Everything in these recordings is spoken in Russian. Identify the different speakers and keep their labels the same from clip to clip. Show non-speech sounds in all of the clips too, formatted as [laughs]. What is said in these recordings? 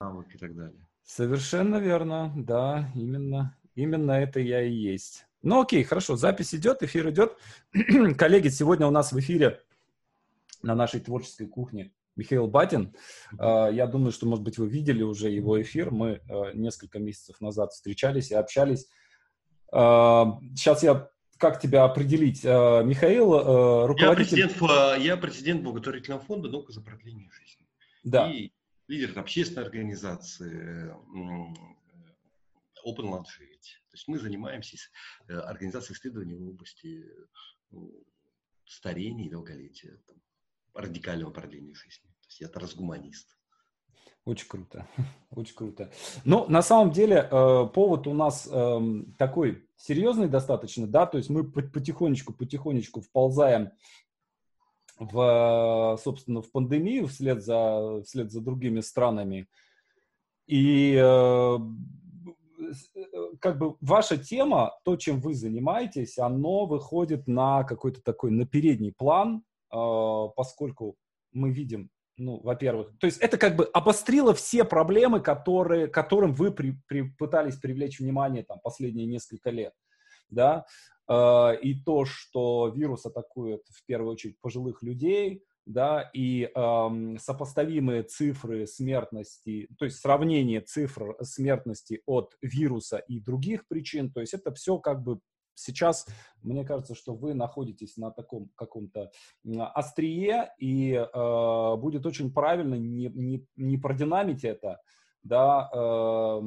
Speaker 1: навык и так далее.
Speaker 2: Совершенно верно, да, именно, именно это я и есть. Ну окей, хорошо, запись идет, эфир идет. [clears throat] Коллеги, сегодня у нас в эфире на нашей творческой кухне Михаил Батин. Uh, я думаю, что, может быть, вы видели уже его эфир. Мы uh, несколько месяцев назад встречались и общались. Сейчас я как тебя определить? Михаил,
Speaker 1: руководитель... Я президент, я президент благотворительного фонда «Наука за продление жизни».
Speaker 2: Да.
Speaker 1: И лидер общественной организации Open Longevity. То есть мы занимаемся э, организацией исследований в области ну, старения и долголетия, там, радикального продления жизни. То есть я трансгуманист.
Speaker 2: Очень круто, [laughs] очень круто. Но на самом деле э, повод у нас эм, такой серьезный достаточно, да, то есть мы потихонечку, потихонечку вползаем в, собственно, в пандемию вслед за, вслед за другими странами. И э, как бы ваша тема, то, чем вы занимаетесь, оно выходит на какой-то такой, на передний план, э, поскольку мы видим, ну, во-первых, то есть это как бы обострило все проблемы, которые, которым вы при, при, пытались привлечь внимание там последние несколько лет, да, э, и то, что вирус атакует в первую очередь пожилых людей, да, и эм, сопоставимые цифры смертности, то есть сравнение цифр смертности от вируса и других причин, то есть это все как бы сейчас, мне кажется, что вы находитесь на таком каком-то острие, и э, будет очень правильно не, не, не продинамить это, да, э,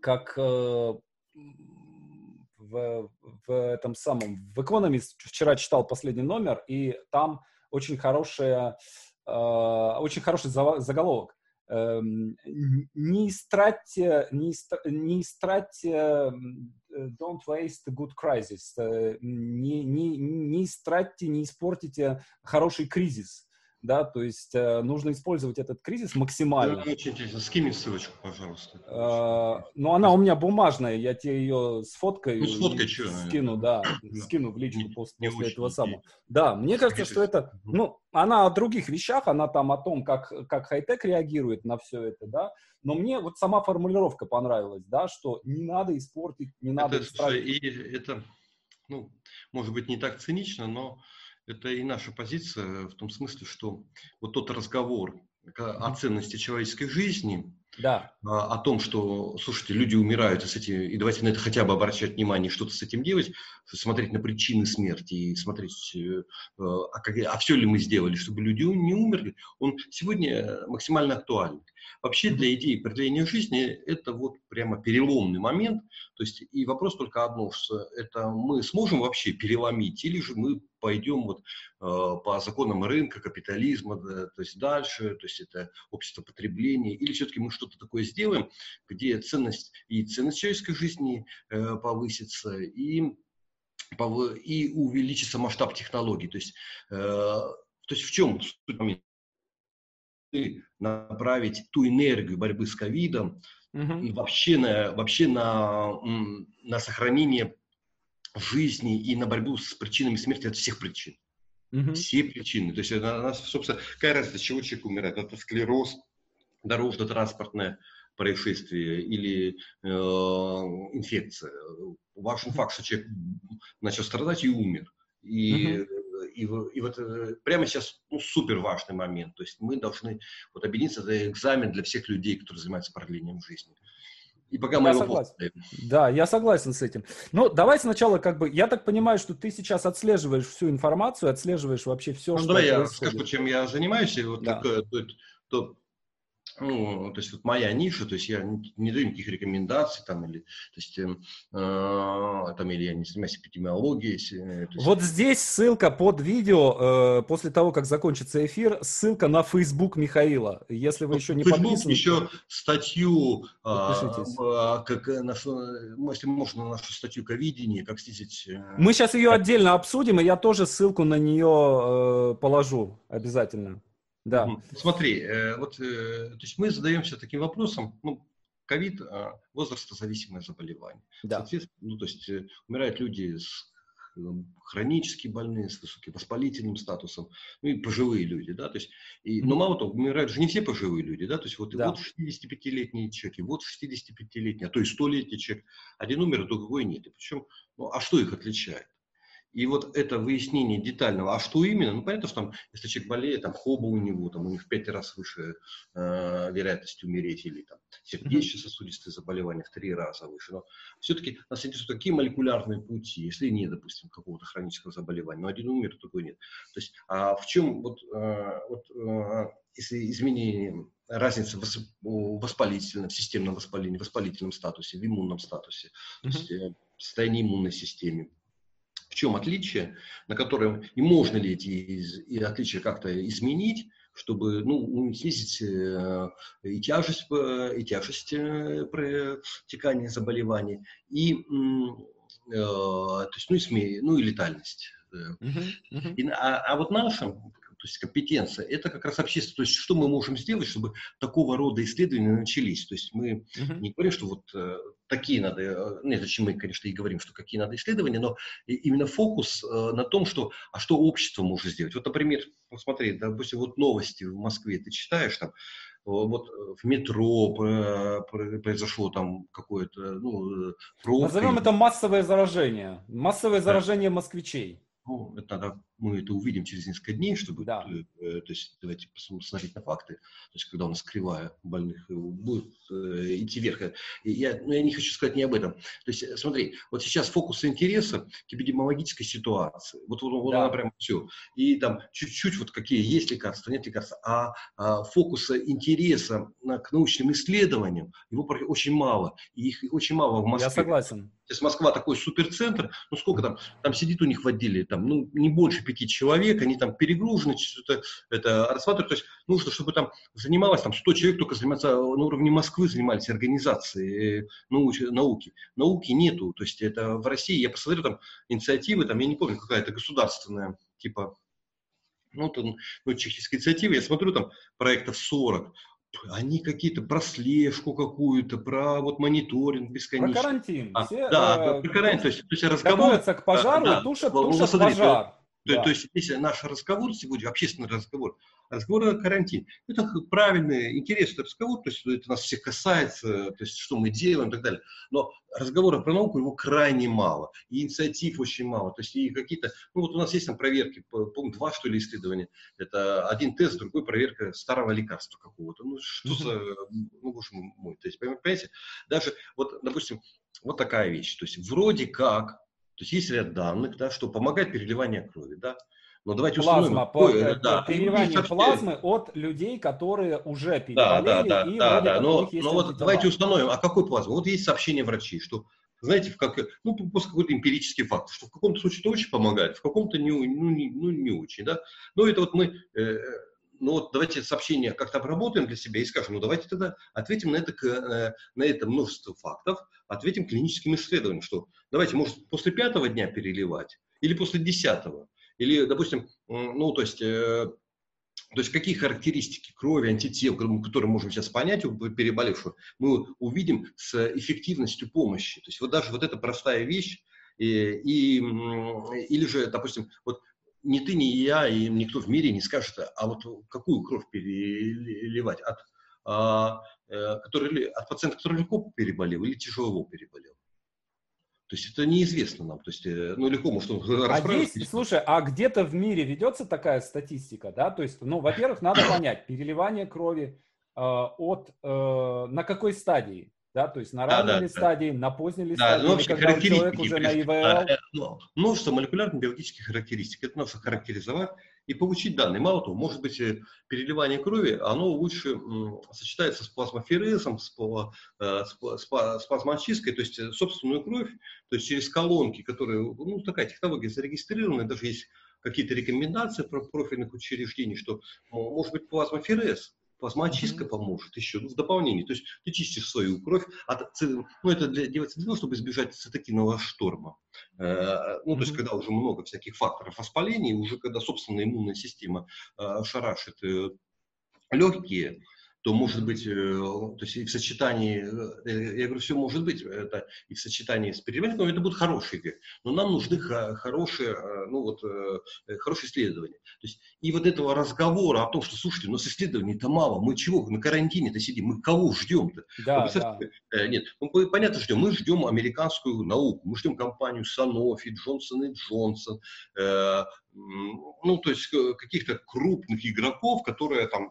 Speaker 2: как э, в, в этом самом, в Economist вчера читал последний номер, и там очень хорошая, э, очень хороший заголовок. Эм, не истратьте, не, не истратьте don't waste good crisis. Э, не, не, не истратьте, не испортите хороший кризис да, то есть э, нужно использовать этот кризис максимально.
Speaker 1: Да, очень интересно. Скинь ссылочку, пожалуйста.
Speaker 2: Э, ну, она у меня бумажная, я тебе ее сфоткаю. Ну,
Speaker 1: сфоткай, что?
Speaker 2: Скину, да, да, [coughs] скину в личку не, после, не после этого самого. Да, мне кажется, что это, ну, она о других вещах, она там о том, как, как хай-тек реагирует на все это, да, но мне вот сама формулировка понравилась, да, что не надо испортить, не надо...
Speaker 1: Это, слушай, и это, ну, может быть, не так цинично, но это и наша позиция в том смысле, что вот тот разговор о ценности человеческой жизни,
Speaker 2: да.
Speaker 1: А, о том, что, слушайте, люди умирают, и, с этим, и давайте на это хотя бы обращать внимание, что-то с этим делать, смотреть на причины смерти и смотреть, э, а, как, а все ли мы сделали, чтобы люди не умерли, он сегодня максимально актуален. Вообще для идеи продления жизни это вот прямо переломный момент. То есть и вопрос только одно, что это мы сможем вообще переломить, или же мы пойдем вот э, по законам рынка, капитализма, да, то есть дальше, то есть это общество потребления, или все-таки мы что-то такое сделаем, где ценность и ценность человеческой жизни э, повысится, и, и увеличится масштаб технологий. То есть, э, то есть в чем суть направить ту энергию борьбы с ковидом угу. вообще на, вообще на, на сохранение жизни и на борьбу с причинами смерти от всех причин. Угу. Все причины. То есть, это, нас, собственно, какая разница, чего человек умирает? Это склероз, дорожно-транспортное происшествие или э, инфекция. Важен факт, что человек начал страдать и умер. И угу и, и вот э, прямо сейчас ну, супер важный момент. То есть мы должны вот объединиться, это экзамен для всех людей, которые занимаются продлением жизни. И пока мы
Speaker 2: я его согласен. Да, я согласен с этим. Ну, давай сначала, как бы, я так понимаю, что ты сейчас отслеживаешь всю информацию, отслеживаешь вообще все,
Speaker 1: ну, что давай происходит. я скажу, чем я занимаюсь, и вот да. такое, то, то ну, то есть вот моя ниша, то есть я не, даю никаких рекомендаций там или, то есть, э, там или я не занимаюсь эпидемиологией. Э,
Speaker 2: есть... Вот здесь ссылка под видео, э, после того, как закончится эфир, ссылка на Facebook Михаила, если вы еще не Facebook подписаны.
Speaker 1: еще статью, э, как, на, если можно, на нашу статью ковидение, как снизить... Э,
Speaker 2: Мы сейчас ее как... отдельно обсудим, и я тоже ссылку на нее э, положу обязательно. Да.
Speaker 1: Смотри, э, вот, э, то есть мы задаемся таким вопросом, ну, ковид – возрастозависимое заболевание.
Speaker 2: Да.
Speaker 1: Соответственно, ну, то есть э, умирают люди с хронически больные с высоким воспалительным статусом, ну и пожилые люди, да, то есть, и, но мало того, умирают же не все пожилые люди, да, то есть вот, да. вот 65-летний человек, и вот 65-летний, а то и 100-летний человек, один умер, а другой нет, и причем, ну, а что их отличает? И вот это выяснение детального, а что именно, ну понятно, что там, если человек болеет, там хоба у него, там у них в пять раз выше э, вероятность умереть, или там сердечно-сосудистые заболевания в три раза выше. Но все-таки нас интересуют какие молекулярные пути, если нет, допустим, какого-то хронического заболевания, но один умер, другой нет. То есть а в чем вот, э, вот э, если изменение разница в воспалительном, в системном воспалении, в воспалительном статусе, в иммунном статусе, mm-hmm. то есть э, состоянии иммунной системы, чем отличие, на котором и можно ли эти и отличия как-то изменить, чтобы ну, снизить э, и тяжесть, э, и тяжесть э, протекания заболеваний, и, то есть, ну, и, сме, ну, и летальность. Uh-huh, uh-huh. И, а, а вот нашим то есть компетенция, это как раз общество. То есть что мы можем сделать, чтобы такого рода исследования начались? То есть мы uh-huh. не говорим, что вот э, такие надо, э, нет, зачем мы, конечно, и говорим, что какие надо исследования, но именно фокус э, на том, что, а что общество может сделать. Вот, например, посмотри, допустим, вот новости в Москве ты читаешь там, вот в метро произошло там какое-то, ну,
Speaker 2: пробка. Назовем это массовое заражение. Массовое заражение москвичей.
Speaker 1: Ну, это надо мы это увидим через несколько дней, чтобы, да. э, то есть давайте посмотреть на факты, то есть когда у нас кривая больных э, будет э, идти вверх. Я, ну, я не хочу сказать не об этом. То есть э, смотри, вот сейчас фокус интереса к эпидемиологической ситуации, вот, вот, вот да. она прям все, и там чуть-чуть вот какие есть лекарства, нет лекарств, а, а фокуса интереса на, к научным исследованиям, его очень мало, и их очень мало в Москве.
Speaker 2: Я согласен.
Speaker 1: То есть Москва такой суперцентр, ну сколько там, там сидит у них в отделе, там, ну не больше пяти человек, они там перегружены, что-то это рассматривают. То есть нужно, чтобы там занималось там 100 человек, только заниматься на уровне Москвы занимались организацией э, науки, науки. Науки нету. То есть это в России, я посмотрю там инициативы, там, я не помню, какая-то государственная, типа, ну, там, ну, чехийская инициатива, я смотрю там проектов 40, они какие-то про слежку какую-то, про вот мониторинг бесконечный.
Speaker 2: Про карантин.
Speaker 1: А, Все, да, э, про карантин. То есть, то есть разговор...
Speaker 2: Готовятся к пожару да,
Speaker 1: тушат, ну, тушат смотри, пожар. То, да. то есть, если наш разговор сегодня, общественный разговор, разговор о карантине, это правильный, интересный разговор, то есть это нас всех касается, то есть что мы делаем и так далее. Но разговора про науку его крайне мало, и инициатив очень мало. То есть и какие-то, ну вот у нас есть там проверки, пункт два, что ли, исследования. Это один тест, другой проверка старого лекарства какого-то. Ну что за, ну боже мой. То есть, понимаете, даже вот, допустим, вот такая вещь. То есть вроде как то есть есть ряд данных, да, что помогает переливание крови, да.
Speaker 2: Но давайте Плазма, по, Ой, да. переливание плазмы от людей, которые уже переболели.
Speaker 1: Да, да, да, и да, да. Но, но вот давайте установим, а какой плазма? Вот есть сообщение врачей, что знаете, в как, ну, после какой-то эмпирический факт, что в каком-то случае это очень помогает, в каком-то не, ну, не, ну, не очень, да. Но это вот мы, э, ну вот давайте сообщение как-то обработаем для себя и скажем, ну давайте тогда ответим на это, э, на это множество фактов, ответим клиническим исследованием, что давайте, может, после пятого дня переливать или после десятого, или, допустим, ну то есть э, то есть какие характеристики крови, антител, которые можем сейчас понять у переболевшего, мы увидим с эффективностью помощи. То есть вот даже вот эта простая вещь, и, и, или же, допустим, вот ни ты, ни я, и никто в мире не скажет, а вот какую кровь переливать от, а, э, который, от пациента, который легко переболел или тяжело переболел. То есть это неизвестно нам. То есть, э, ну, легко, может, он
Speaker 2: а есть, слушай, а где-то в мире ведется такая статистика, да? То есть, ну, во-первых, надо понять, переливание крови э, от, э, на какой стадии? Да, то есть на ранней да, да, стадии, да. на поздней ли да, стадии,
Speaker 1: или когда человек уже на ИВЛ. Э, ну, множество молекулярно-биологических характеристик. Это нужно характеризовать и получить данные. Мало того, может быть, э, переливание крови, оно лучше м, сочетается с плазмоферезом, с, э, с, с, с плазмоочисткой, то есть собственную кровь, то есть через колонки, которые, ну, такая технология зарегистрирована, даже есть какие-то рекомендации про профильных учреждений, что может быть плазмоферез, Плазмоочистка mm-hmm. поможет еще ну, в дополнение. То есть ты чистишь свою кровь. От, ну, это для, делается для того, чтобы избежать цитокинового шторма. Э, ну, mm-hmm. то есть когда уже много всяких факторов воспаления, уже когда собственная иммунная система э, шарашит э, легкие, то может быть, э, то есть и в сочетании, э, я говорю, все может быть, это и в сочетании с переливанием, это будут хорошие игры. Но нам нужны хорошие, э, ну вот, хорошие исследования. То есть и вот этого разговора о том, что, слушайте, у нас исследований-то мало, мы чего, на карантине-то сидим, мы кого ждем-то?
Speaker 2: Да, да.
Speaker 1: Нет, ну, понятно, ждем, мы ждем американскую науку, мы ждем компанию Sanofi, Johnson Johnson, ну, то есть каких-то крупных игроков, которые там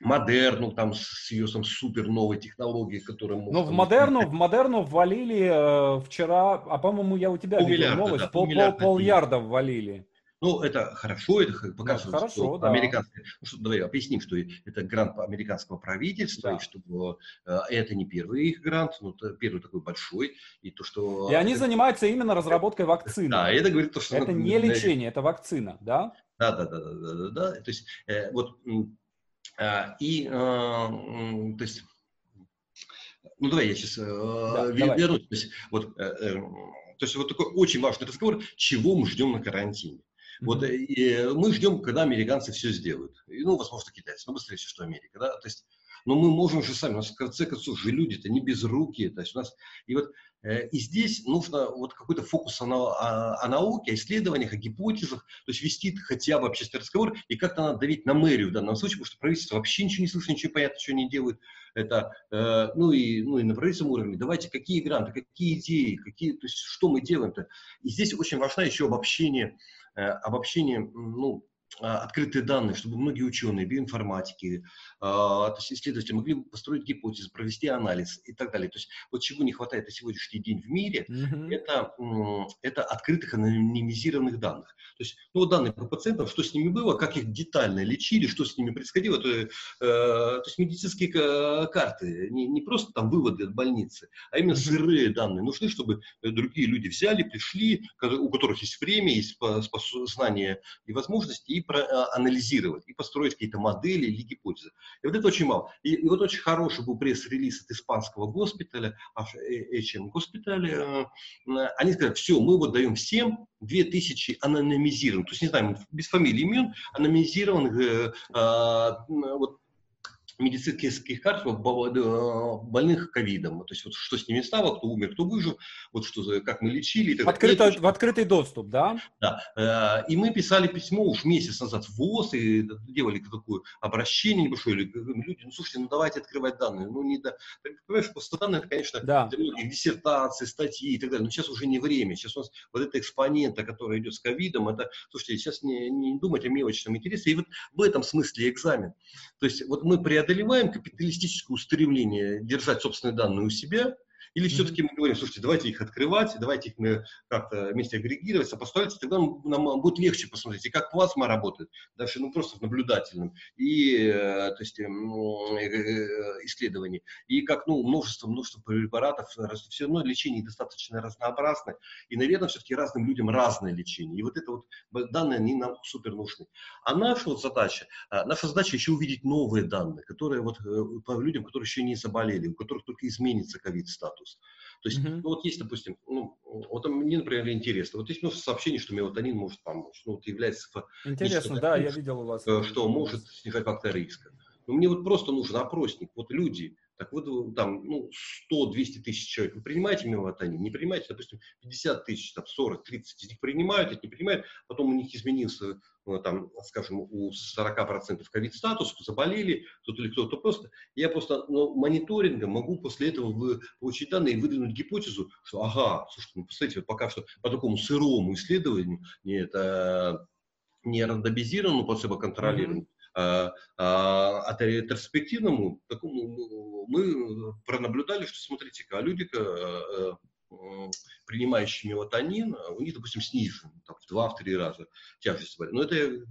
Speaker 1: Модерну, там, с ее там, супер новой технологией, которая.
Speaker 2: Ну, в Модерну, [laughs] в Модерну ввалили э, вчера, а, по-моему, я у тебя
Speaker 1: видел новость, да, пол,
Speaker 2: пол, пол ярда ввалили.
Speaker 1: Ну, это хорошо, это показывает,
Speaker 2: да, хорошо,
Speaker 1: что
Speaker 2: да.
Speaker 1: американское... Ну, что, давай объясним, что это грант американского правительства, да. и что э, это не первый их грант, но это первый такой большой, и то, что...
Speaker 2: И они это... занимаются именно разработкой вакцины.
Speaker 1: Да, это говорит то, что...
Speaker 2: Это не лечение, это вакцина, да?
Speaker 1: Да, да, да, да, да, да, да. То есть, э, вот а, и, а, то есть, ну давай я сейчас э, да, вернусь. То есть, вот, э, э, то есть вот такой очень важный разговор, чего мы ждем на карантине. Вот и мы ждем, когда американцы все сделают. И, ну, возможно, китайцы, но быстрее, что Америка, да. То есть, но мы можем же сами, у нас в конце концов же люди-то не без руки, то есть у нас, и вот Э, и здесь нужно вот какой-то фокус о, о, о науке, о исследованиях, о гипотезах, то есть вести хотя бы общественный разговор и как-то надо давить на мэрию в данном случае, потому что правительство вообще ничего не слышит, ничего понятно, что они делают. Это, э, ну, и, ну и на правительственном уровне. Давайте, какие гранты, какие идеи, какие, то есть что мы делаем-то. И здесь очень важно еще обобщение, обобщение, ну, а, открытые данные, чтобы многие ученые, биоинформатики, то есть исследователи могли построить гипотезы, провести анализ и так далее. То есть вот чего не хватает на сегодняшний день в мире, mm-hmm. это, это открытых анонимизированных данных. То есть ну, данные по пациентам, что с ними было, как их детально лечили, что с ними происходило. То, э, то есть медицинские карты, не, не просто там выводы от больницы, а именно сырые данные нужны, чтобы другие люди взяли, пришли, у которых есть время, есть знания и возможности, и проанализировать, и построить какие-то модели или гипотезы. И вот это очень мало. И, и вот очень хороший был пресс-релиз от испанского госпиталя, HM госпиталя. Они сказали, все, мы вот даем всем 2000 анонимизированных, то есть, не знаю, без фамилии имен, анонимизированных э, э, вот, медицинских карт больных ковидом. То есть вот что с ними стало, кто умер, кто выжил, вот что, как мы лечили.
Speaker 2: В, открыто, в открытый доступ, да?
Speaker 1: Да. Э, и мы писали письмо уж месяц назад в ВОЗ и делали такое обращение небольшое. Люди, ну слушайте, ну давайте открывать данные. Ну не да. Понимаешь, просто данные, это, конечно, да. для многих диссертации, статьи и так далее. Но сейчас уже не время. Сейчас у нас вот эта экспонента, которая идет с ковидом, это, слушайте, сейчас не, не думать о мелочном интересе. И вот в этом смысле экзамен. То есть вот мы преодолели преодолеваем капиталистическое устремление держать собственные данные у себя, или все-таки мы говорим, слушайте, давайте их открывать, давайте их как-то вместе агрегировать, сопоставить, тогда нам будет легче посмотреть, и как плазма работает, даже ну, просто в наблюдательном, и, э, то есть, эм, э, э, исследований, и как ну, множество, множество препаратов, все равно лечение достаточно разнообразное, и, наверное, все-таки разным людям разное лечение. И вот это вот данные, они нам супер нужны. А наша вот задача, наша задача еще увидеть новые данные, которые вот по людям, которые еще не заболели, у которых только изменится ковид-статус статус. То есть, mm-hmm. ну, вот есть, допустим, ну, вот мне, например, интересно, вот есть ну, сообщение, что мелатонин может помочь, ну, вот является...
Speaker 2: Интересно, да, я видел у вас.
Speaker 1: Э, что может снижать фактор риска. Но мне вот просто нужен опросник, вот люди, так вот, там, ну, 100-200 тысяч человек, вы принимаете мелатонин, не принимаете, допустим, 50 тысяч, там, 40, 30 из них принимают, эти не принимают, потом у них изменился ну, там, скажем, у 40% ковид-статус, заболели, кто-то или кто-то просто. Я просто ну, мониторингом могу после этого вы, получить данные и выдвинуть гипотезу, что ага, слушайте, ну, посмотрите, вот пока что по такому сырому исследованию, не, это, не рандомизированному, по контролированному, mm-hmm. А, а, а ретроспективному такому ну, мы пронаблюдали, что смотрите-ка, а люди-ка э, принимающие мелатонин, а у них, допустим, снижен там, в 2-3 раза тяжесть. Но это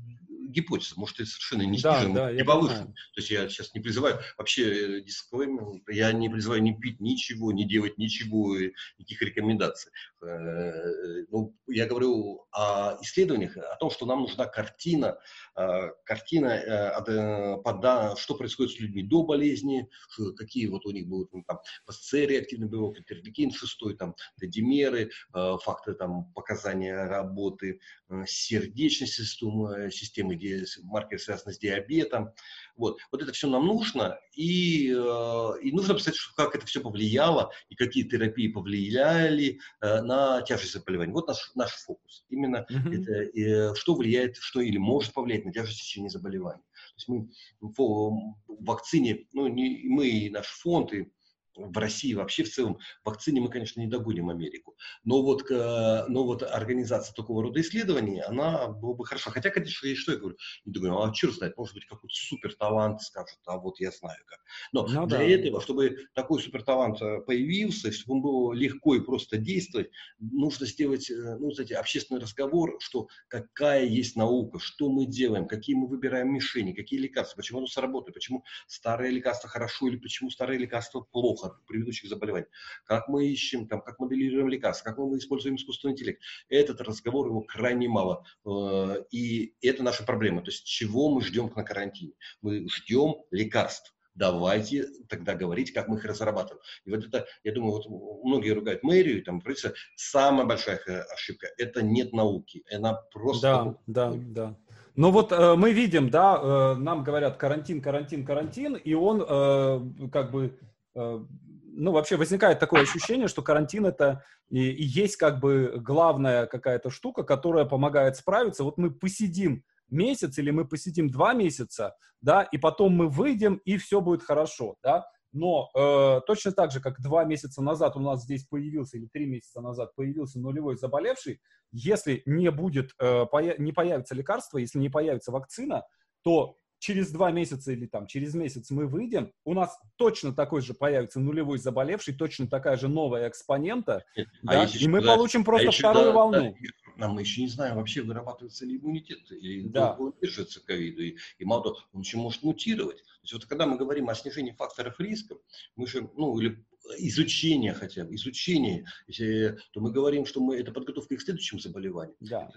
Speaker 1: гипотеза, может, это совершенно не снижен, да, да, не повышен. То есть я сейчас не призываю, вообще, дисклеймер, я не призываю не пить ничего, не делать ничего, никаких рекомендаций. Э, ну, я говорю о исследованиях, о том, что нам нужна картина, э, картина, э, что происходит с людьми до болезни, какие вот у них будут ну, там, ПСЦ реактивный белок, интерлейкин 6, там, димеры, факты там, показания работы сердечной системы, системы где маркеры связаны с диабетом. Вот, вот это все нам нужно, и, э, и нужно посмотреть, как это все повлияло, и какие терапии повлияли э, на тяжесть заболевания. Вот наш, наш фокус. Именно mm-hmm. это, э, что влияет, что или может повлиять на тяжесть течения заболевания. То есть мы в вакцине, ну, не, мы и наш фонд, и в России вообще в целом в вакцине мы, конечно, не догоним Америку. Но вот, но вот организация такого рода исследований, она была бы хорошо. Хотя, конечно, я что я говорю, не думаю, а черт знает, может быть, какой-то супер талант скажет, а вот я знаю как. Но ну, для да. этого, чтобы такой супер талант э, появился, чтобы он был легко и просто действовать, нужно сделать, э, ну, знаете, общественный разговор, что какая есть наука, что мы делаем, какие мы выбираем мишени, какие лекарства, почему оно сработает, почему старые лекарства хорошо или почему старые лекарства плохо от предыдущих заболеваний, как мы ищем, там, как моделируем лекарства, как мы используем искусственный интеллект. Этот разговор его крайне мало. Э, и это наша проблема. То есть чего мы ждем на карантине? Мы ждем лекарств давайте тогда говорить, как мы их разрабатываем. И вот это, я думаю, вот многие ругают мэрию, там, правительство, самая большая ошибка – это нет науки, она просто…
Speaker 2: Да, да, да. Ну вот э, мы видим, да, э, нам говорят карантин, карантин, карантин, и он э, как бы ну, вообще возникает такое ощущение, что карантин это и, и есть как бы главная какая-то штука, которая помогает справиться. Вот мы посидим месяц или мы посидим два месяца, да, и потом мы выйдем, и все будет хорошо, да. Но э, точно так же, как два месяца назад у нас здесь появился, или три месяца назад появился нулевой заболевший, если не будет, э, поя- не появится лекарство, если не появится вакцина, то через два месяца или там через месяц мы выйдем, у нас точно такой же появится нулевой заболевший, точно такая же новая экспонента, а да, и мы да, получим просто а вторую да, волну.
Speaker 1: Да, мы еще не знаем, вообще вырабатывается ли иммунитет, или да. он держится ковиду, и, и мало того, он еще может мутировать. То есть вот когда мы говорим о снижении факторов риска, мы же, ну, или изучение хотя бы, изучение, если, то мы говорим, что мы, это подготовка к следующим заболеваниям. Да.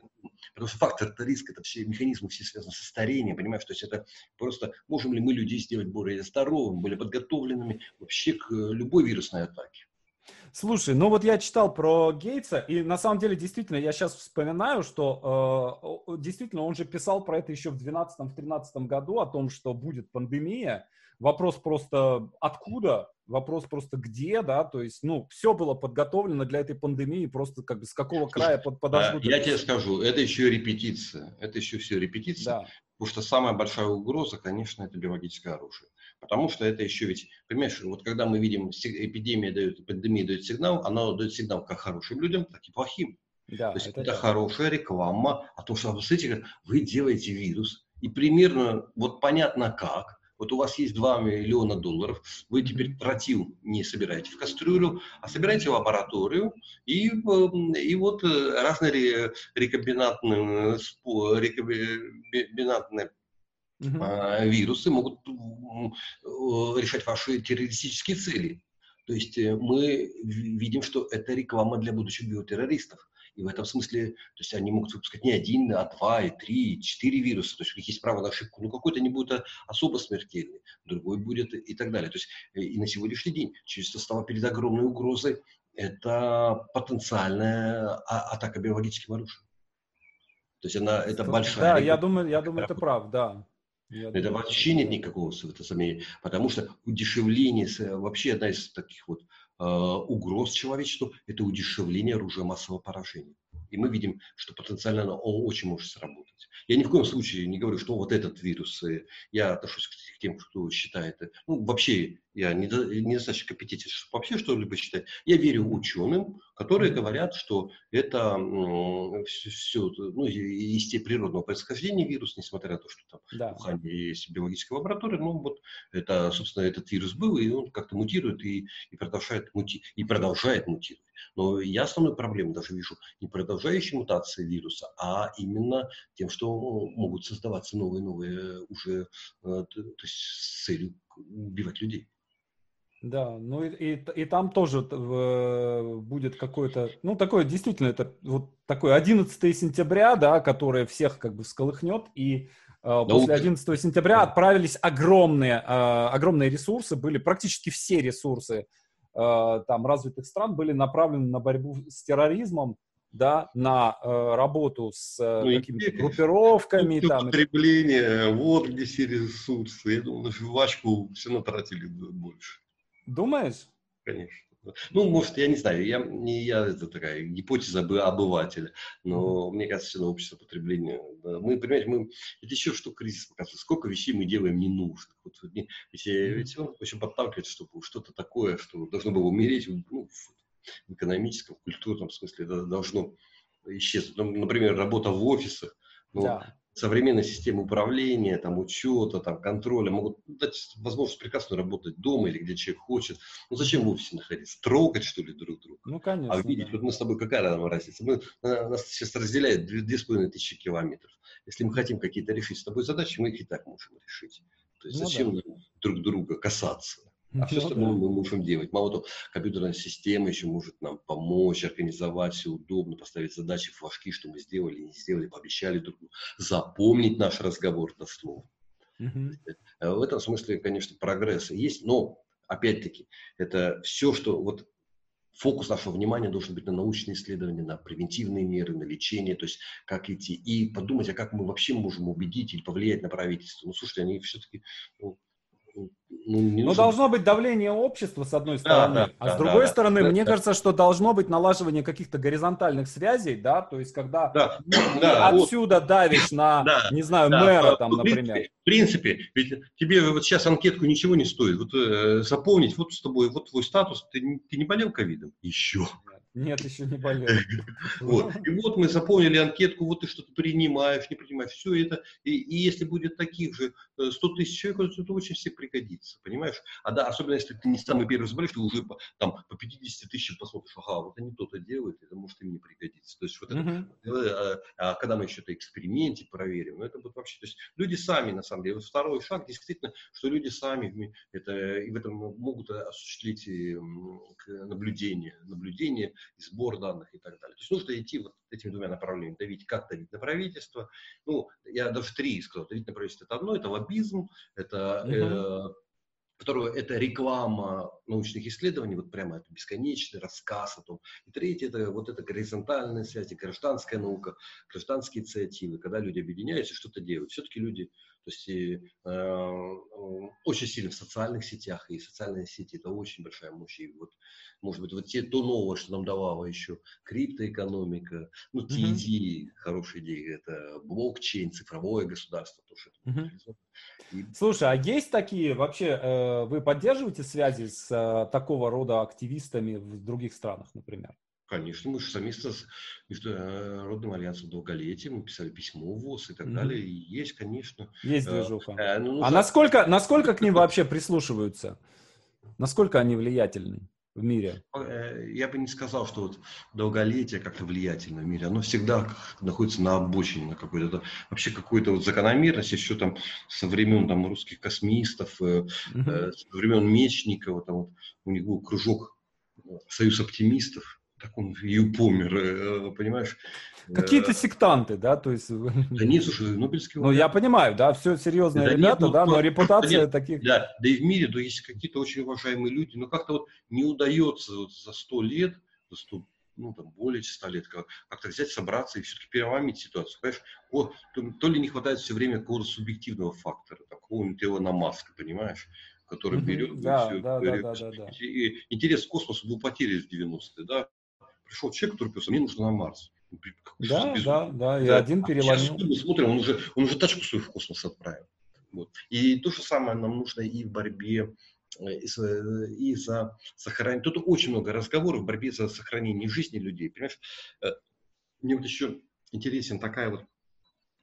Speaker 1: Потому что фактор это риск, это все механизмы, все связаны со старением, понимаешь, то есть это просто, можем ли мы людей сделать более здоровыми, более подготовленными вообще к любой вирусной атаке.
Speaker 2: Слушай, ну вот я читал про Гейтса, и на самом деле действительно я сейчас вспоминаю, что э, действительно он же писал про это еще в 2012-2013 году, о том, что будет пандемия. Вопрос просто откуда, вопрос просто где, да, то есть, ну, все было подготовлено для этой пандемии, просто как бы с какого края под, подождут.
Speaker 1: Я тебе скажу, это еще репетиция, это еще все репетиция, да. потому что самая большая угроза, конечно, это биологическое оружие. Потому что это еще ведь, понимаешь, вот когда мы видим, эпидемия дает, пандемия дает сигнал, она дает сигнал как хорошим людям, так и плохим. Да, То есть это, это хорошая реклама о том, что, смотрите, вы делаете вирус, и примерно вот понятно как, вот у вас есть 2 миллиона долларов, вы теперь тротил не собираете в кастрюлю, а собираете в лабораторию, и, эм, и вот э, разные рекомбинантные, рекомбинантные Uh-huh. вирусы могут решать ваши террористические цели. То есть э, мы видим, что это реклама для будущих биотеррористов. И в этом смысле, то есть они могут выпускать не один, а два, и три, и четыре вируса. То есть у них есть право на ошибку. Ну, какой-то не будет особо смертельный, другой будет и так далее. То есть э, и на сегодняшний день человечество стало перед огромной угрозой. Это потенциальная а, атака биологическим оружием. То есть она, это большая...
Speaker 2: Да, я думаю, я думаю, это прав, да.
Speaker 1: Я это думаю, вообще нет никакого сомнения, потому что удешевление, вообще одна из таких вот угроз человечеству – это удешевление оружия массового поражения. И мы видим, что потенциально оно очень может сработать. Я ни в коем случае не говорю, что вот этот вирус, э, я отношусь к тем, кто считает, ну, вообще, я не недостаточно компетентен, чтобы вообще что-либо считать. Я верю ученым, которые говорят, что это все, все ну, из природного происхождения вирус, несмотря на то, что там да. в Ухане есть биологическая лаборатория, ну, вот это, собственно, этот вирус был, и он как-то мутирует и, и, продолжает, мути, и продолжает мутировать. Но я основную проблему даже вижу не продолжающей мутации вируса, а именно тем, что могут создаваться новые-новые уже, э, то есть с целью убивать людей.
Speaker 2: Да, ну и, и, и там тоже э, будет какой-то, ну такое действительно, это вот такой 11 сентября, да, которое всех как бы всколыхнет, и э, после 11 сентября отправились огромные, э, огромные ресурсы, были практически все ресурсы э, там развитых стран были направлены на борьбу с терроризмом, да, на э, работу с э, ну, какими-то группировками.
Speaker 1: Там, потребление, вот где все ресурсы. Я думаю, жвачку все натратили больше.
Speaker 2: Думаешь?
Speaker 1: Конечно. Ну, может, я не знаю, я, не я это такая гипотеза обывателя, но мне кажется, все равно общество потребления. Да. Мы, понимаете, мы, это еще что кризис показывает, сколько вещей мы делаем ненужных. Вот, ведь, ведь он очень подталкивает, чтобы что-то такое, что должно было умереть, ну, в экономическом, в культурном смысле это должно исчезнуть. Ну, например, работа в офисах. Ну, да. Современные системы управления, там, учета, там, контроля могут дать возможность прекрасно работать дома или где человек хочет. Ну, зачем в офисе находиться? Трогать, что ли, друг друга?
Speaker 2: Ну, конечно.
Speaker 1: А видеть, да. вот мы с тобой, какая нам разница? Мы, нас сейчас разделяет две с половиной тысячи километров. Если мы хотим какие-то решить с тобой задачи, мы их и так можем решить. То есть ну, зачем да. друг друга касаться? А все остальное мы можем делать. Мало того, компьютерная система еще может нам помочь, организовать все удобно, поставить задачи, флажки, что мы сделали, не сделали, пообещали друг другу, запомнить наш разговор до слова. Uh-huh. В этом смысле, конечно, прогресс есть, но, опять-таки, это все, что вот фокус нашего внимания должен быть на научные исследования, на превентивные меры, на лечение, то есть как идти, и подумать, а как мы вообще можем убедить или повлиять на правительство. Ну, слушайте, они все-таки ну,
Speaker 2: ну, не Но должно быть давление общества, с одной стороны, да, да, а да, с другой да, стороны, да, мне да. кажется, что должно быть налаживание каких-то горизонтальных связей, да, то есть когда да, да, отсюда вот. давишь на, да, не знаю, да, мэра там, в принципе, например.
Speaker 1: В принципе, ведь тебе вот сейчас анкетку ничего не стоит. Вот э, запомнить, вот с тобой, вот твой статус, ты, ты не болел ковидом? Еще.
Speaker 2: Нет, еще не болел. [laughs]
Speaker 1: Вот. И вот мы заполнили анкетку, вот ты что-то принимаешь, не принимаешь, все это. И, и если будет таких же 100 э, тысяч человек, то это очень все пригодится, понимаешь? А да, особенно если ты не самый первый заболеешь, ты уже по, там по 50 тысячам посмотришь, ага, вот они то-то делают, это может им не пригодится. То есть вот uh-huh. это, а, а когда мы еще это эксперименте проверим, ну это будет вообще, то есть люди сами на самом деле, вот второй шаг действительно, что люди сами это, и в этом могут осуществить наблюдение, наблюдение и сбор данных и так далее. То есть нужно идти вот этими двумя направлениями, давить, как давить на правительство. Ну, я даже три сказал. Давить на правительство это одно, это лоббизм, это uh-huh. Второе – это реклама научных исследований, вот прямо это бесконечный рассказ о том. И третье – это вот эта горизонтальная связь, гражданская наука, гражданские инициативы, когда люди объединяются, что-то делают. Все-таки люди то есть и, э, очень сильно в социальных сетях, и социальные сети это очень большая мощь. И вот, может быть, вот те, то новое, что нам давала еще криптоэкономика, ну, те mm-hmm. идеи, хорошие идеи, это блокчейн, цифровое государство, тоже. Mm-hmm.
Speaker 2: И... Слушай, а есть такие, вообще, э, вы поддерживаете связи с э, такого рода активистами в других странах, например?
Speaker 1: Конечно, мы же совместно с Международным альянсом долголетия, мы писали письмо в ВОЗ и так mm-hmm. далее. И есть, конечно.
Speaker 2: Есть э, движуха. Э, ну, а за... насколько, насколько к ним вообще прислушиваются? Насколько они влиятельны в мире?
Speaker 1: Э, я бы не сказал, что вот долголетие как-то влиятельно в мире. Оно всегда находится на обочине, на какой-то вообще какой-то вот закономерности еще там со времен там русских космистов, mm-hmm. э, со времен Мечникова, там вот у них был кружок Союз оптимистов так он и помер, э, понимаешь?
Speaker 2: Какие-то э, сектанты, да, то есть...
Speaker 1: Да нет, слушай, Нобелевский
Speaker 2: Ну, я понимаю, да, все серьезные да ребята, нет, ну, да, но репутация нет, таких...
Speaker 1: Да, да и в мире, да, есть какие-то очень уважаемые люди, но как-то вот не удается вот за сто лет, за сто ну, там, более 100 лет, как-то взять, собраться и все-таки переломить ситуацию. Понимаешь, вот, то, то ли не хватает все время какого-то субъективного фактора, такого-нибудь Илона Маска, понимаешь? который берет
Speaker 2: да, все, да, да, да, да, да.
Speaker 1: И интерес к космосу был потерян в 90-е, да, пришел человек, который писал, мне нужно на Марс.
Speaker 2: Да, да, да, и да. один переломил. Сейчас
Speaker 1: мы смотрим, он уже, он уже тачку свою в космос отправил. Вот. И то же самое нам нужно и в борьбе э, и, и за сохранение. Тут очень много разговоров в борьбе за сохранение жизни людей. Понимаешь, э, мне вот еще интересен такая вот,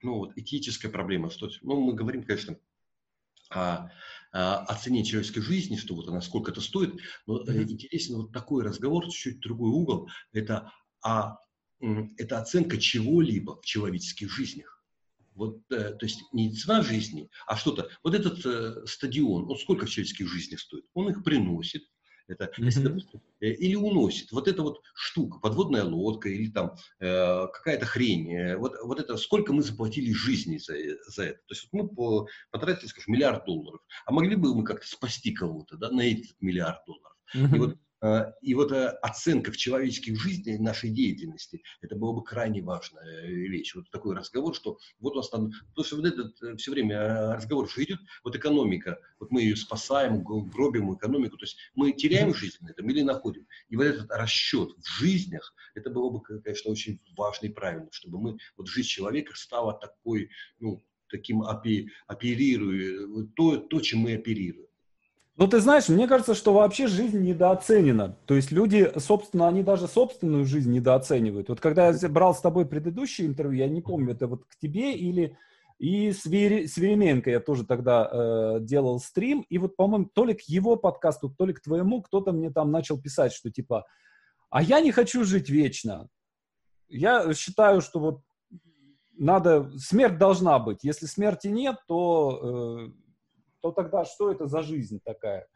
Speaker 1: ну, вот этическая проблема. Что, ну, мы говорим, конечно, о, о цене человеческой жизни, что вот она сколько это стоит, но mm-hmm. интересен вот такой разговор, чуть-чуть другой угол, это, а, это оценка чего-либо в человеческих жизнях. Вот, э, то есть не цена жизни, а что-то. Вот этот э, стадион, он сколько в человеческих жизнях стоит? Он их приносит, это, mm-hmm. если, допустим, э, или уносит. Вот эта вот штука, подводная лодка или там э, какая-то хрень. Э, вот, вот это сколько мы заплатили жизни за, за это. То есть вот мы по, потратили, скажем, миллиард долларов. А могли бы мы как-то спасти кого-то да, на этот миллиард долларов. Mm-hmm. И вот Э, и вот э, оценка в человеческих жизнях нашей деятельности, это было бы крайне важная вещь. Вот такой разговор, что вот у нас там, потому что вот этот все время разговор что идет, вот экономика, вот мы ее спасаем, гробим экономику, то есть мы теряем жизнь на этом или находим. И вот этот расчет в жизнях, это было бы, конечно, очень важно и правильно, чтобы мы, вот жизнь человека стала такой, ну, таким опи, оперируя, то, то, чем мы оперируем.
Speaker 2: Ну, ты знаешь, мне кажется, что вообще жизнь недооценена. То есть люди, собственно, они даже собственную жизнь недооценивают. Вот когда я брал с тобой предыдущее интервью, я не помню, это вот к тебе или и с, Веременко я тоже тогда э, делал стрим, и вот, по-моему, то ли к его подкасту, то ли к твоему, кто-то мне там начал писать, что типа, а я не хочу жить вечно. Я считаю, что вот надо, смерть должна быть. Если смерти нет, то, э, то тогда что это за жизнь такая?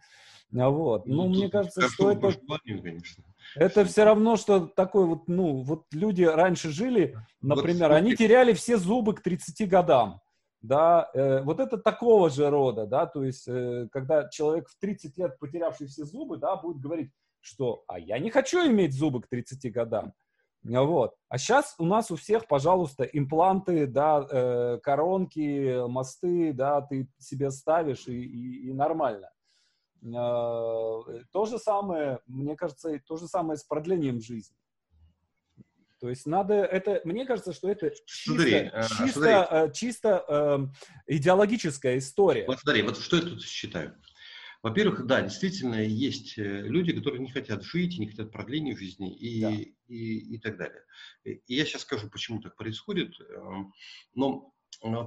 Speaker 2: А вот. Ну, ну мне кажется, что это, конечно. это все равно, что такое вот, ну, вот люди раньше жили, например, вот, они теряли все зубы к 30 годам. Да, э, вот это такого же рода, да, то есть, э, когда человек в 30 лет, потерявший все зубы, да, будет говорить, что, а я не хочу иметь зубы к 30 годам. Вот. А сейчас у нас у всех, пожалуйста, импланты, да, э, коронки, мосты, да, ты себе ставишь и, и, и нормально. Э, то же самое, мне кажется, то же самое с продлением жизни. То есть надо это, мне кажется, что это чисто, смотри, э, чисто, смотри. Э, чисто э, идеологическая история.
Speaker 1: Вот смотри, вот что я тут считаю. Во-первых, да, действительно, есть э, люди, которые не хотят жить, не хотят продления жизни и, да. и, и так далее. И я сейчас скажу, почему так происходит. Эм, но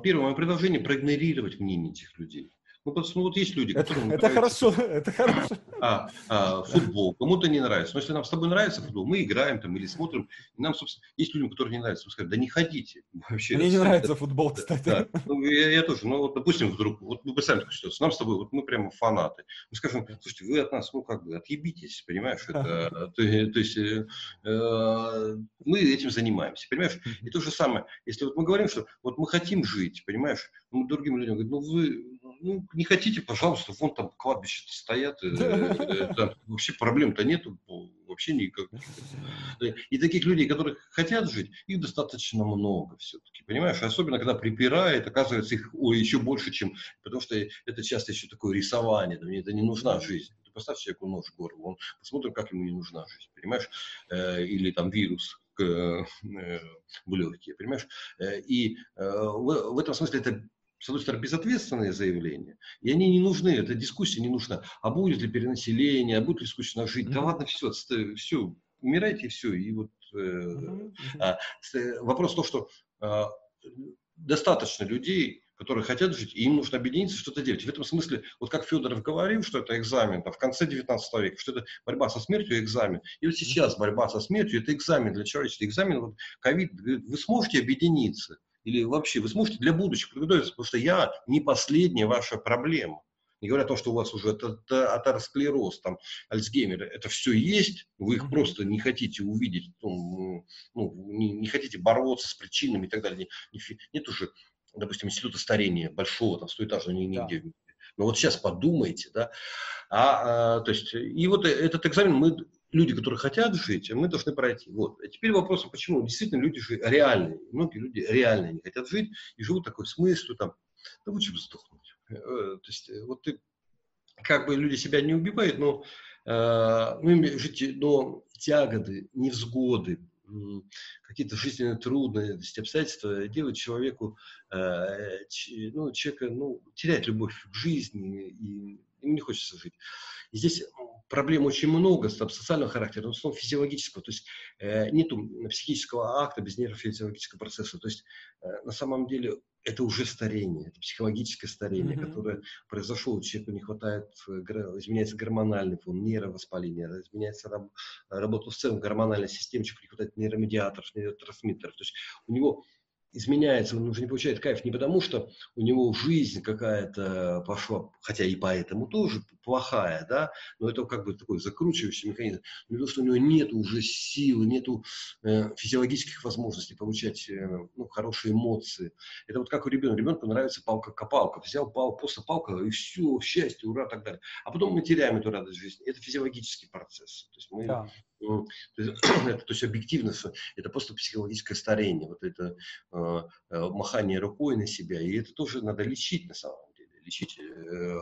Speaker 1: первое мое предложение – проигнорировать мнение этих людей. Ну, просто, ну, вот есть люди,
Speaker 2: которые... Это, это хорошо, [laughs] это хорошо.
Speaker 1: А, а, футбол, кому-то не нравится. Но если нам с тобой нравится футбол, мы играем там или смотрим. И нам, собственно, есть людям, которые не нравятся. Мы скажем, да не ходите.
Speaker 2: Вообще, Мне не нравится футбол, кстати. Да,
Speaker 1: Ну, я, я тоже. Ну, вот, допустим, вдруг, вот мы представим такую ситуацию, нам с тобой, вот мы прямо фанаты. Мы скажем, слушайте, вы от нас, ну, как бы, отъебитесь, понимаешь? Это, то, то есть, э, э, мы этим занимаемся, понимаешь? И то же самое, если вот мы говорим, что вот мы хотим жить, понимаешь? Мы другим людям говорим, ну, вы ну, не хотите, пожалуйста, вон там кладбища стоят, э, э, там вообще проблем-то нету, вообще никак. И таких людей, которые хотят жить, их достаточно много все-таки, понимаешь? Особенно, когда припирает, оказывается, их ой, еще больше, чем... Потому что это часто еще такое рисование, мне это не нужна жизнь. Ты поставь человеку нож в горло, он посмотрит, как ему не нужна жизнь, понимаешь? Э, или там вирус в легкие, понимаешь? И в этом смысле это с одной стороны, безответственные заявления, и они не нужны, эта дискуссия не нужна. А будет ли перенаселение, а будет ли скучно жить? Mm-hmm. Да ладно, все, все, умирайте, все. И вот э, mm-hmm. а, вопрос в том, что а, достаточно людей, которые хотят жить, и им нужно объединиться, что-то делать. В этом смысле, вот как Федоров говорил, что это экзамен, там, в конце 19 века, что это борьба со смертью, экзамен. И вот сейчас борьба со смертью, это экзамен для человечества. Экзамен, вот ковид, вы сможете объединиться или вообще вы сможете для будущих подготовиться, потому что я не последняя ваша проблема. Не говоря о том, что у вас уже атеросклероз, там, Альцгеймер, это все есть, вы их просто не хотите увидеть, ну, ну, не, не хотите бороться с причинами и так далее. Нет уже, допустим, института старения большого, там, стоэтажного, нигде. Да. Но вот сейчас подумайте, да, а, а, то есть, и вот этот экзамен мы люди, которые хотят жить, мы должны пройти. Вот. А теперь вопрос, почему? Действительно, люди же реальные. Многие люди реально не хотят жить и живут такой смысл, там, да лучше бы сдохнуть. Э, то есть, э, вот ты, как бы люди себя не убивают, но э, ну, жить, но тяготы, невзгоды, какие-то жизненные трудности, обстоятельства делают человеку, э, ну, человека, ну, теряет любовь к жизни, и ему не хочется жить. И здесь проблем очень много социального характера, но в основном физиологического. То есть э, нету психического акта без нейрофизиологического процесса. То есть э, на самом деле это уже старение, это психологическое старение, mm-hmm. которое произошло, человеку не хватает, э, изменяется гормональный фон, нейровоспаление, изменяется раб, работа в целом гормональной системы, человеку не хватает нейромедиаторов, нейротрансмиттеров. То есть у него изменяется, он уже не получает кайф не потому, что у него жизнь какая-то пошла, хотя и поэтому тоже плохая, да, но это как бы такой закручивающий механизм, но потому что у него нет уже силы, нет э, физиологических возможностей получать э, ну, хорошие эмоции. Это вот как у ребенка. Ребенку нравится палка-копалка. Взял пал, просто палка, и все, счастье, ура, так далее. А потом мы теряем эту радость жизни. Это физиологический процесс. То есть мы да. То есть, [clears throat] объективно, это просто психологическое старение, вот это э, э, махание рукой на себя, и это тоже надо лечить на самом деле, лечить, э,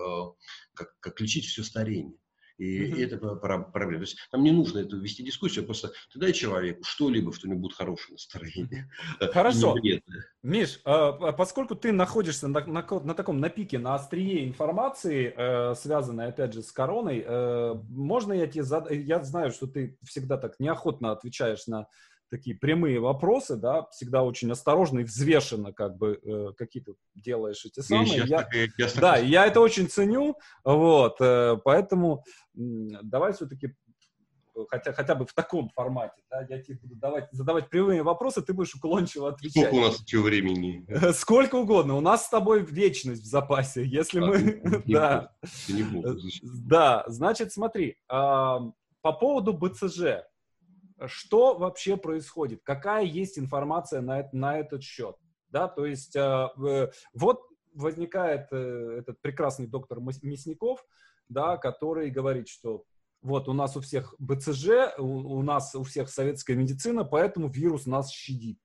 Speaker 1: как, как лечить все старение. И, mm-hmm. это проблема. То есть нам не нужно это вести дискуссию, просто ты дай человеку что-либо, что у него будет хорошее настроение.
Speaker 2: Хорошо. Миш, а, а поскольку ты находишься на, на, на таком на пике, на острие информации, э, связанной, опять же, с короной, э, можно я тебе зад... Я знаю, что ты всегда так неохотно отвечаешь на такие прямые вопросы, да, всегда очень осторожно и взвешенно как бы э, какие-то делаешь эти самые. Я, я, я, да, я это очень ценю, вот, э, поэтому э, давай все-таки хотя, хотя бы в таком формате, да, я тебе буду давать, задавать прямые вопросы, ты будешь уклончиво отвечать.
Speaker 1: Сколько у нас еще времени? [laughs]
Speaker 2: Сколько угодно. У нас с тобой вечность в запасе, если а, мы... [laughs] да. да, значит, смотри, по поводу БЦЖ что вообще происходит, какая есть информация на, на этот счет. Да, то есть э, вот возникает э, этот прекрасный доктор Мясников, да, который говорит, что вот у нас у всех БЦЖ, у, у нас у всех советская медицина, поэтому вирус нас щадит.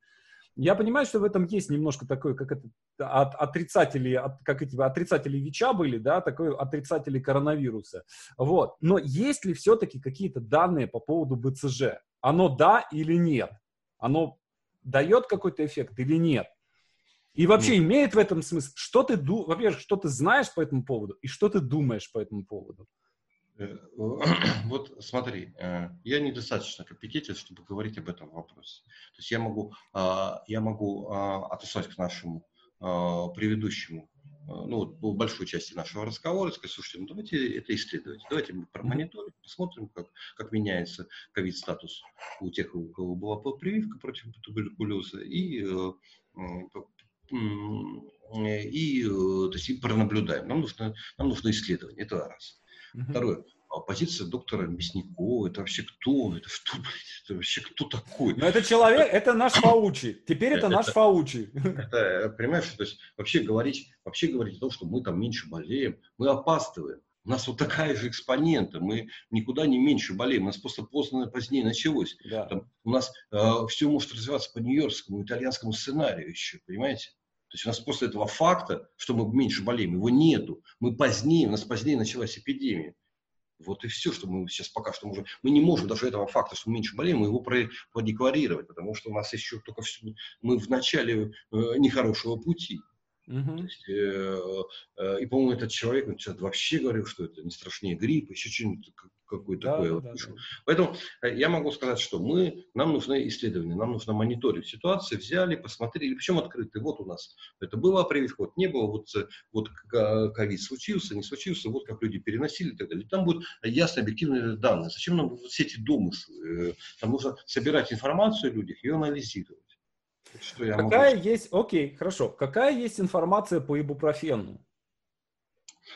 Speaker 2: Я понимаю, что в этом есть немножко такой, как это, от, отрицатели, от, как эти отрицатели ВИЧа были, да, такой отрицатели коронавируса. Вот. Но есть ли все-таки какие-то данные по поводу БЦЖ? оно да или нет? Оно дает какой-то эффект или нет? И вообще имеет в этом смысл? Что ты, во-первых, что ты знаешь по этому поводу и что ты думаешь по этому поводу?
Speaker 1: Э, [clears throat] вот смотри, э, я недостаточно компетентен, чтобы говорить об этом вопросе. То есть я могу, а, я могу а, отослать к нашему а, предыдущему ну, по большой части нашего разговора, сказать, слушайте, ну давайте это исследовать, давайте мы промониторим, посмотрим, как, как меняется ковид-статус у тех, у кого была прививка против туберкулеза, и, э, и, э, то есть, и пронаблюдаем. Нам нужно, нам нужно исследование, это раз. Uh-huh. Второе, а позиция доктора Мясникова, это вообще кто? Это что, блядь, это вообще кто такой?
Speaker 2: Ну, это человек, это наш Фаучи. Теперь это, это наш Фаучи.
Speaker 1: Это, понимаешь, то есть вообще говорить, вообще говорить о том, что мы там меньше болеем, мы опаздываем. У нас вот такая же экспонента, мы никуда не меньше болеем, у нас просто поздно, позднее началось. Да. Там, у нас э, все может развиваться по нью-йоркскому, итальянскому сценарию еще, понимаете? То есть у нас после этого факта, что мы меньше болеем, его нету. Мы позднее, у нас позднее началась эпидемия. Вот и все, что мы сейчас пока что можем. Мы не можем даже этого факта, что мы меньше болеем, мы его продекларировать, потому что у нас еще только все, мы в начале э, нехорошего пути. Uh-huh. есть, э, э, и, по-моему, этот человек он вообще говорил, что это не страшнее гриппа, еще что-нибудь какое-то да, такое. Да, да, да. Поэтому э, я могу сказать, что мы, нам нужны исследования, нам нужно мониторить ситуацию, взяли, посмотрели, причем открытый. Вот у нас это было прививка, вот не было, вот, э, вот ковид случился, не случился, вот как люди переносили и так далее. Там будут ясно объективные данные. Зачем нам все эти домыслы? Э, там нужно собирать информацию о людях, ее анализировать.
Speaker 2: Что я Какая могу... есть, окей, хорошо. Какая есть информация по ибупрофену?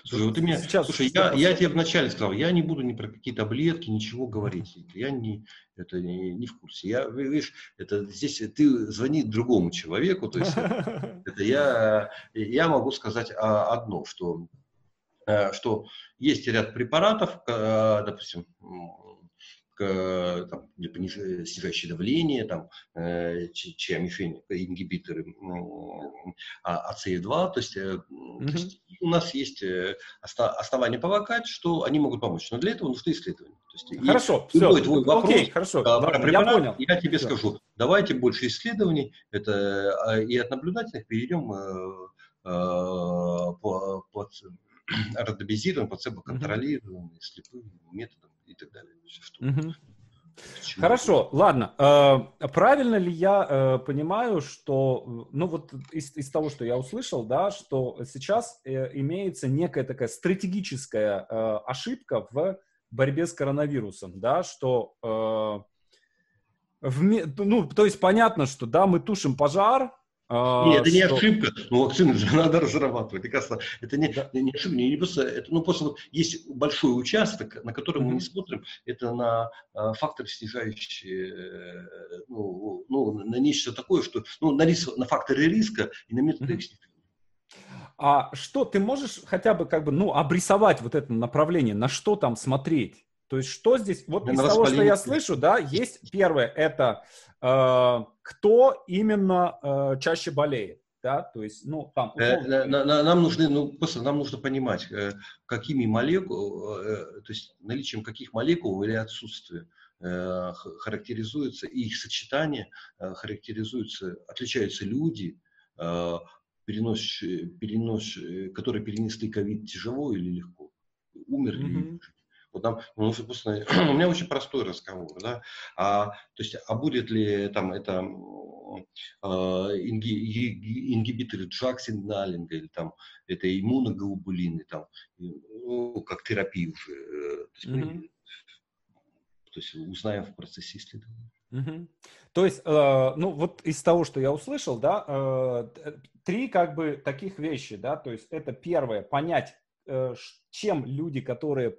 Speaker 1: Слушай, вот ты меня, Сейчас слушай, я, я тебе вначале сказал, я не буду ни про какие таблетки, ничего говорить. Я не, это не, не в курсе. Я, видишь, это здесь ты звони другому человеку, то есть это я, я могу сказать одно, что, э, что есть ряд препаратов, э, допустим, там, снижающее давление, там, э, чья мишень, ингибиторы а, АЦЕ2, то есть, mm-hmm. то есть у нас есть э, основания полагать, что они могут помочь, но для этого нужны исследования. То есть,
Speaker 2: хорошо, все. Твой вопрос,
Speaker 1: Окей, хорошо, а, препарат, я понял. Я тебе все. скажу, давайте больше исследований, это а, и от наблюдательных перейдем по, по [clears throat] рандомизированным, плацебо-контролируемым, mm-hmm. слепым методам и так далее.
Speaker 2: Угу. Хорошо, ладно. Э, правильно ли я э, понимаю, что, ну вот из, из того, что я услышал, да, что сейчас э, имеется некая такая стратегическая ошибка в борьбе с коронавирусом, да, что в, ну, то есть понятно, что да, мы тушим пожар,
Speaker 1: Нет, это не ошибка, но вакцины же [laughs] надо разрабатывать. Кажется, это не, да. не ошибка, не, не просто, это, ну просто вот есть большой участок, на который mm-hmm. мы не смотрим, это на а, факторы, снижающие, э, ну, ну, на нечто такое, что, ну, на, риск, на факторы риска и на методы mm-hmm.
Speaker 2: А что, ты можешь хотя бы как бы, ну, обрисовать вот это направление, на что там смотреть? То есть что здесь, вот из того, что я слышу, да, есть первое, это э, кто именно э, чаще болеет, да, то есть, ну, там...
Speaker 1: Э, условно... Нам нужны, ну, просто нам нужно понимать, э, какими молекулами, э, то есть наличием каких молекул или отсутствие характеризуется, и их сочетание характеризуется, отличаются люди, перенос, перенос, которые перенесли ковид тяжело или легко, умерли mm-hmm. Вот нам, ну, собственно, [clears throat] у меня очень простой разговор, да, а, то есть, а будет ли там это а, инги, ингибиторы джак сигналинга или там это иммуноглобулины, там, ну, как терапию уже, э, то есть, mm-hmm. то есть узнаем в процессе исследования.
Speaker 2: Угу. То есть, э, ну вот из того, что я услышал, да, э, три как бы таких вещи, да, то есть это первое, понять, Э, чем люди, которые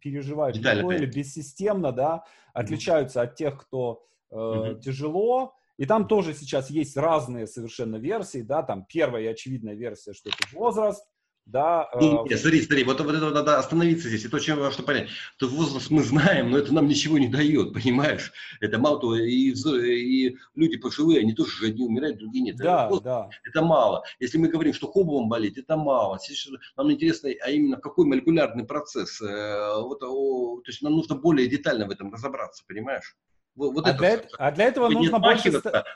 Speaker 2: переживают легко или бессистемно, да, отличаются от тех, кто э, угу. тяжело. И там тоже сейчас есть разные совершенно версии, да, там первая и очевидная версия, что это возраст, да.
Speaker 1: Нет, нет, смотри, смотри, вот, вот это надо остановиться здесь. Это очень важно понять. То возраст мы знаем, но это нам ничего не дает, понимаешь? Это мало того, и, и люди пожилые, они тоже же одни умирают, другие нет.
Speaker 2: Да, это, да.
Speaker 1: Это мало. Если мы говорим, что хоббом болеть, это мало. Сейчас нам интересно, а именно какой молекулярный процесс. Э, вот, то есть нам нужно более детально в этом разобраться, понимаешь?
Speaker 2: Вот а, это, для, а для этого нужно больше...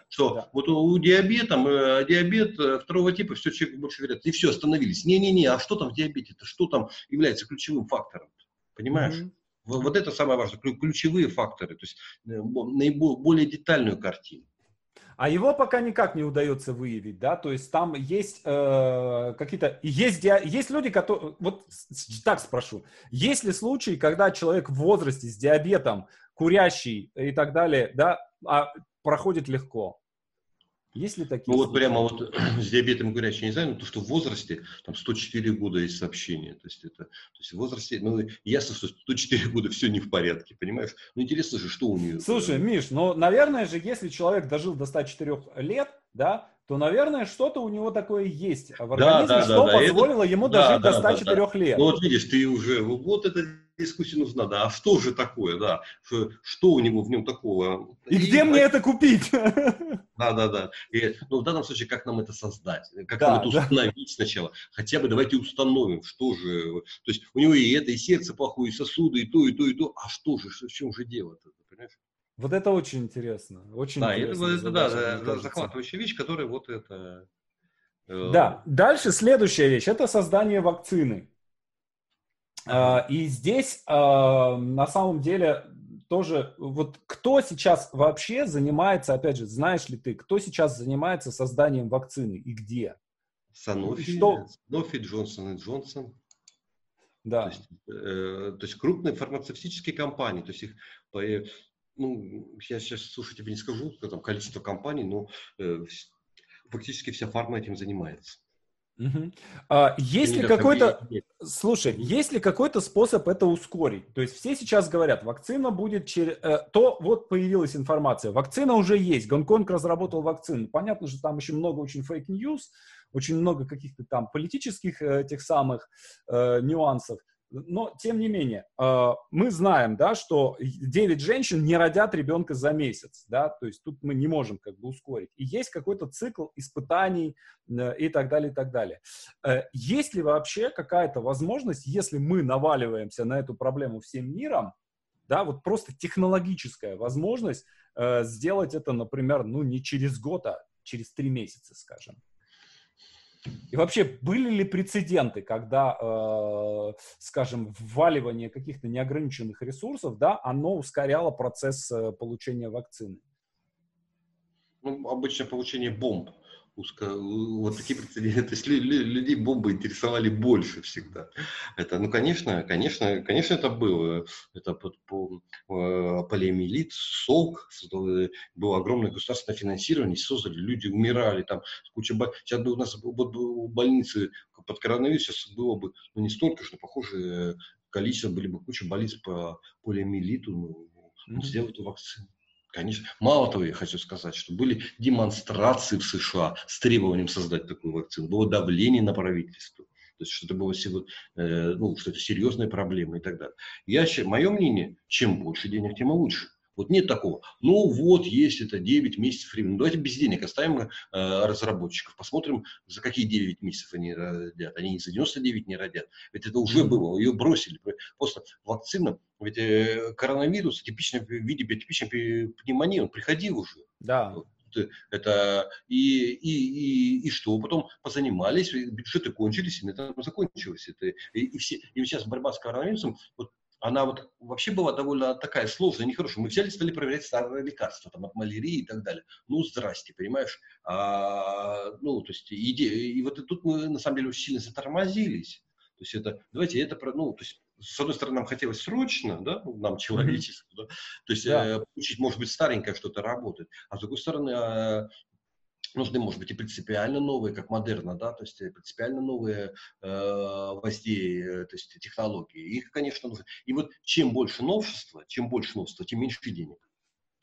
Speaker 1: Что да. вот у диабета, э, диабет э, второго типа, все человек больше говорят, и все, остановились. Не-не-не, а что там в диабете-то? Что там является ключевым фактором? Понимаешь? Mm-hmm. Вот, вот это самое важное, ключевые факторы, то есть э, наиболее детальную картину.
Speaker 2: А его пока никак не удается выявить, да, то есть там есть э, какие-то, есть, есть люди, которые, вот так спрошу, есть ли случаи, когда человек в возрасте с диабетом курящий и так далее, да, а проходит легко. Есть ли такие?
Speaker 1: Ну вот прямо вот [clears throat] с диабетом курящий не знаю, но то, что в возрасте, там 104 года есть сообщение, то есть это, то есть в возрасте, ну ясно, что 104 [laughs] года все не в порядке, понимаешь? Ну интересно же, что у нее.
Speaker 2: Слушай, Миш, ну наверное же, если человек дожил до 104 лет, да, то, наверное, что-то у него такое есть в организме, да, да, что да, позволило это... ему дожить до 104 да, да. лет.
Speaker 1: Ну вот видишь, ты уже, вот это дискуссия нужна, да, а что же такое, да, что, что у него в нем такого.
Speaker 2: И, и где и, мне это купить? [laughs]
Speaker 1: Да, да, да. И, ну, в данном случае, как нам это создать? Как да, нам это установить да. сначала? Хотя бы давайте установим, что же, то есть у него и это, и сердце плохое, и сосуды, и то, и то, и то, а что же, в чем же дело-то, понимаешь?
Speaker 2: Вот это очень интересно. Очень
Speaker 1: да,
Speaker 2: интересно.
Speaker 1: Это, это, да, да, захватывающая вещь, которая вот это...
Speaker 2: Э... Да, дальше следующая вещь, это создание вакцины. Uh, и здесь uh, на самом деле тоже, вот кто сейчас вообще занимается, опять же, знаешь ли ты, кто сейчас занимается созданием вакцины и где?
Speaker 1: Санофи, что... Санофи, Джонсон и Джонсон.
Speaker 2: Да.
Speaker 1: То есть, э, то есть крупные фармацевтические компании, то есть их ну, я сейчас, слушай, тебе не скажу, там количество компаний, но э, фактически вся фарма этим занимается.
Speaker 2: Угу. А, есть ли какой-то, слушай, есть ли какой-то способ это ускорить? То есть все сейчас говорят, вакцина будет через, э, то вот появилась информация, вакцина уже есть, Гонконг разработал вакцину. Понятно, что там еще много очень fake news, очень много каких-то там политических э, тех самых э, нюансов. Но, тем не менее, э, мы знаем, да, что 9 женщин не родят ребенка за месяц, да, то есть тут мы не можем как бы ускорить. И есть какой-то цикл испытаний э, и так далее, и так далее. Э, есть ли вообще какая-то возможность, если мы наваливаемся на эту проблему всем миром, да, вот просто технологическая возможность сделать это, например, ну не через год, а через три месяца, скажем. И вообще, были ли прецеденты, когда, э, скажем, вваливание каких-то неограниченных ресурсов, да, оно ускоряло процесс э, получения вакцины?
Speaker 1: Ну, обычно получение бомб вот такие прецеденты. То есть людей бомбы интересовали больше всегда. Это, ну, конечно, конечно, конечно, это было. Это по, по, э, полиомиелит, СОЛК, было огромное государственное финансирование, создали, люди умирали, там куча... Сейчас бы у нас вот, больницы под коронавирус сейчас было бы, ну, не столько, что похоже количество, были бы куча больниц по полиомиелиту, ну, mm-hmm. сделать эту вакцину. Конечно. Мало того, я хочу сказать, что были демонстрации в США с требованием создать такую вакцину. Было давление на правительство. То есть, что это было э, ну, что это серьезная проблема и так далее. Я, мое мнение, чем больше денег, тем лучше. Вот нет такого. Ну вот, есть это 9 месяцев времени. Ну, давайте без денег оставим э, разработчиков. Посмотрим, за какие 9 месяцев они родят. Они не за 99 не родят. Ведь это уже было, ее бросили. Просто вакцина, ведь э, коронавирус типичный в виде типичной пневмонии, он приходил уже.
Speaker 2: Да.
Speaker 1: Это и, и, и, и что? Потом позанимались, бюджеты кончились, и на этом закончилось. Это, и, и, все, и сейчас борьба с коронавирусом, вот она вот вообще была довольно такая сложная, нехорошая. Мы взяли, стали проверять старые лекарства, там, от малярии и так далее. Ну, здрасте, понимаешь? А, ну, то есть, идея, и вот и тут мы, на самом деле, очень сильно затормозились. То есть, это, давайте это, ну, то есть, с одной стороны, нам хотелось срочно, да, ну, нам человечеству, да, то есть, да. э, получить, может быть, старенькое что-то работает, а с другой стороны, э, нужны, может быть, и принципиально новые, как модерна, да, то есть принципиально новые э, воздействия, то есть технологии. Их, конечно, нужно. И вот чем больше новшества, чем больше новшества, тем меньше денег.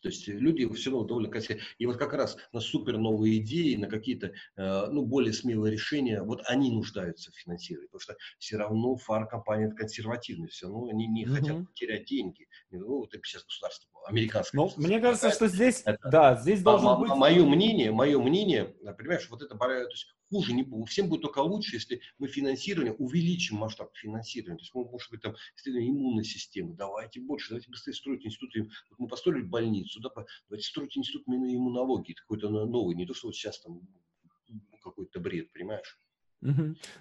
Speaker 1: То есть люди все равно довольно красивые. И вот как раз на супер новые идеи, на какие-то э, ну, более смелые решения, вот они нуждаются в финансировании. Потому что все равно фар-компания консервативная, все равно они не mm-hmm. хотят терять деньги. Ну, вот это сейчас государство американское.
Speaker 2: Ну, мне кажется, что здесь, это, да, здесь должен а, быть...
Speaker 1: Мое мнение, мое мнение, понимаешь, вот это, то есть хуже не будет. Всем будет только лучше, если мы финансирование, увеличим масштаб финансирования. То есть, мы, может быть, там, иммунной системы, давайте больше, давайте быстрее строить институты. Вот мы построили больницу, да, давайте строить институт иммунологии, какой-то новый, не то, что вот сейчас там какой-то бред, понимаешь?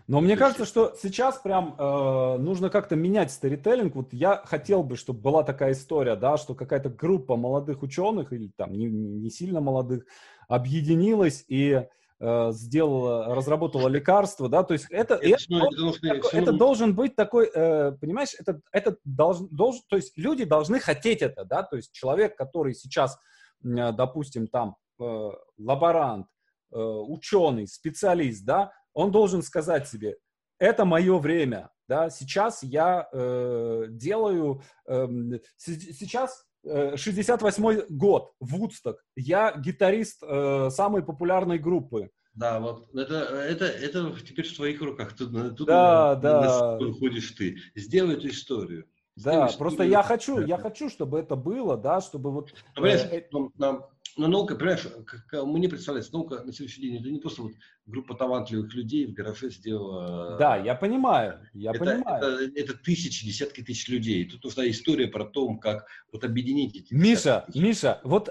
Speaker 2: Но мне кажется, что сейчас прям э, нужно как-то менять сторителлинг. Вот я хотел бы, чтобы была такая история, да, что какая-то группа молодых ученых или там не, не сильно молодых объединилась и сделала, разработала лекарство, да, то есть это, это, это, это, это должен быть такой, э, понимаешь, это, это должен, должен, то есть люди должны хотеть это, да, то есть человек, который сейчас, э, допустим, там э, лаборант, э, ученый, специалист, да, он должен сказать себе, это мое время, да, сейчас я э, делаю, э, сейчас 68 э, год, Вудсток. Я гитарист э, самой популярной группы.
Speaker 1: Да, вот это, это, это теперь в твоих руках. Тут, тут
Speaker 2: да, да.
Speaker 1: ходишь ты. Сделай эту историю.
Speaker 2: Да, Сделай просто историю. я хочу, я хочу, чтобы это было, да, чтобы вот.
Speaker 1: Ну, э, э, нам, но наука, понимаешь, как, мне представляется, наука на сегодняшний день это не просто вот группа талантливых людей в гараже сделала.
Speaker 2: Да, я понимаю, я
Speaker 1: это,
Speaker 2: понимаю.
Speaker 1: Это, это тысячи, десятки тысяч людей. Тут нужна история про то, как вот объединить эти.
Speaker 2: Миша, Миша, вот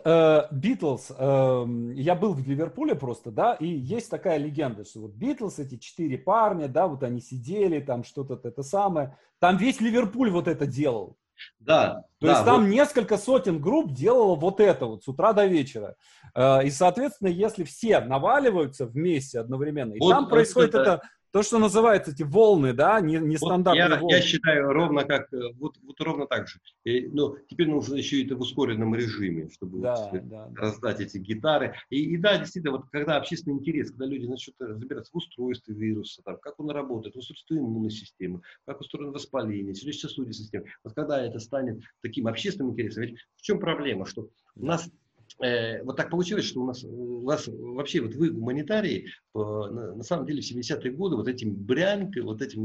Speaker 2: Битлз, э, э, я был в Ливерпуле просто, да, и есть такая легенда, что вот Битлз, эти четыре парня, да, вот они сидели, там что-то это самое, там весь Ливерпуль вот это делал.
Speaker 1: Да.
Speaker 2: То
Speaker 1: да,
Speaker 2: есть там вот. несколько сотен групп делало вот это вот с утра до вечера. Э, и, соответственно, если все наваливаются вместе одновременно, и вот, там происходит это, это то, что называется эти волны, да, нестандартные
Speaker 1: вот я,
Speaker 2: волны.
Speaker 1: Я считаю ровно как, э, вот, вот ровно так же. И, но теперь нужно еще это в ускоренном режиме, чтобы да, вот, да, раздать да. эти гитары. И, и да, действительно, вот когда общественный интерес, когда люди начнут разбираться в устройстве вируса, там, как он работает, в устройстве иммунной системы, как устроено воспаление, сердечно-сосудистой системы, вот когда это станет таким общественным интересом, ведь в чем проблема, что у нас э, вот так получилось, что у нас, у нас вообще вот вы, гуманитарии, на, самом деле в 70-е годы вот этим брянкой, вот этими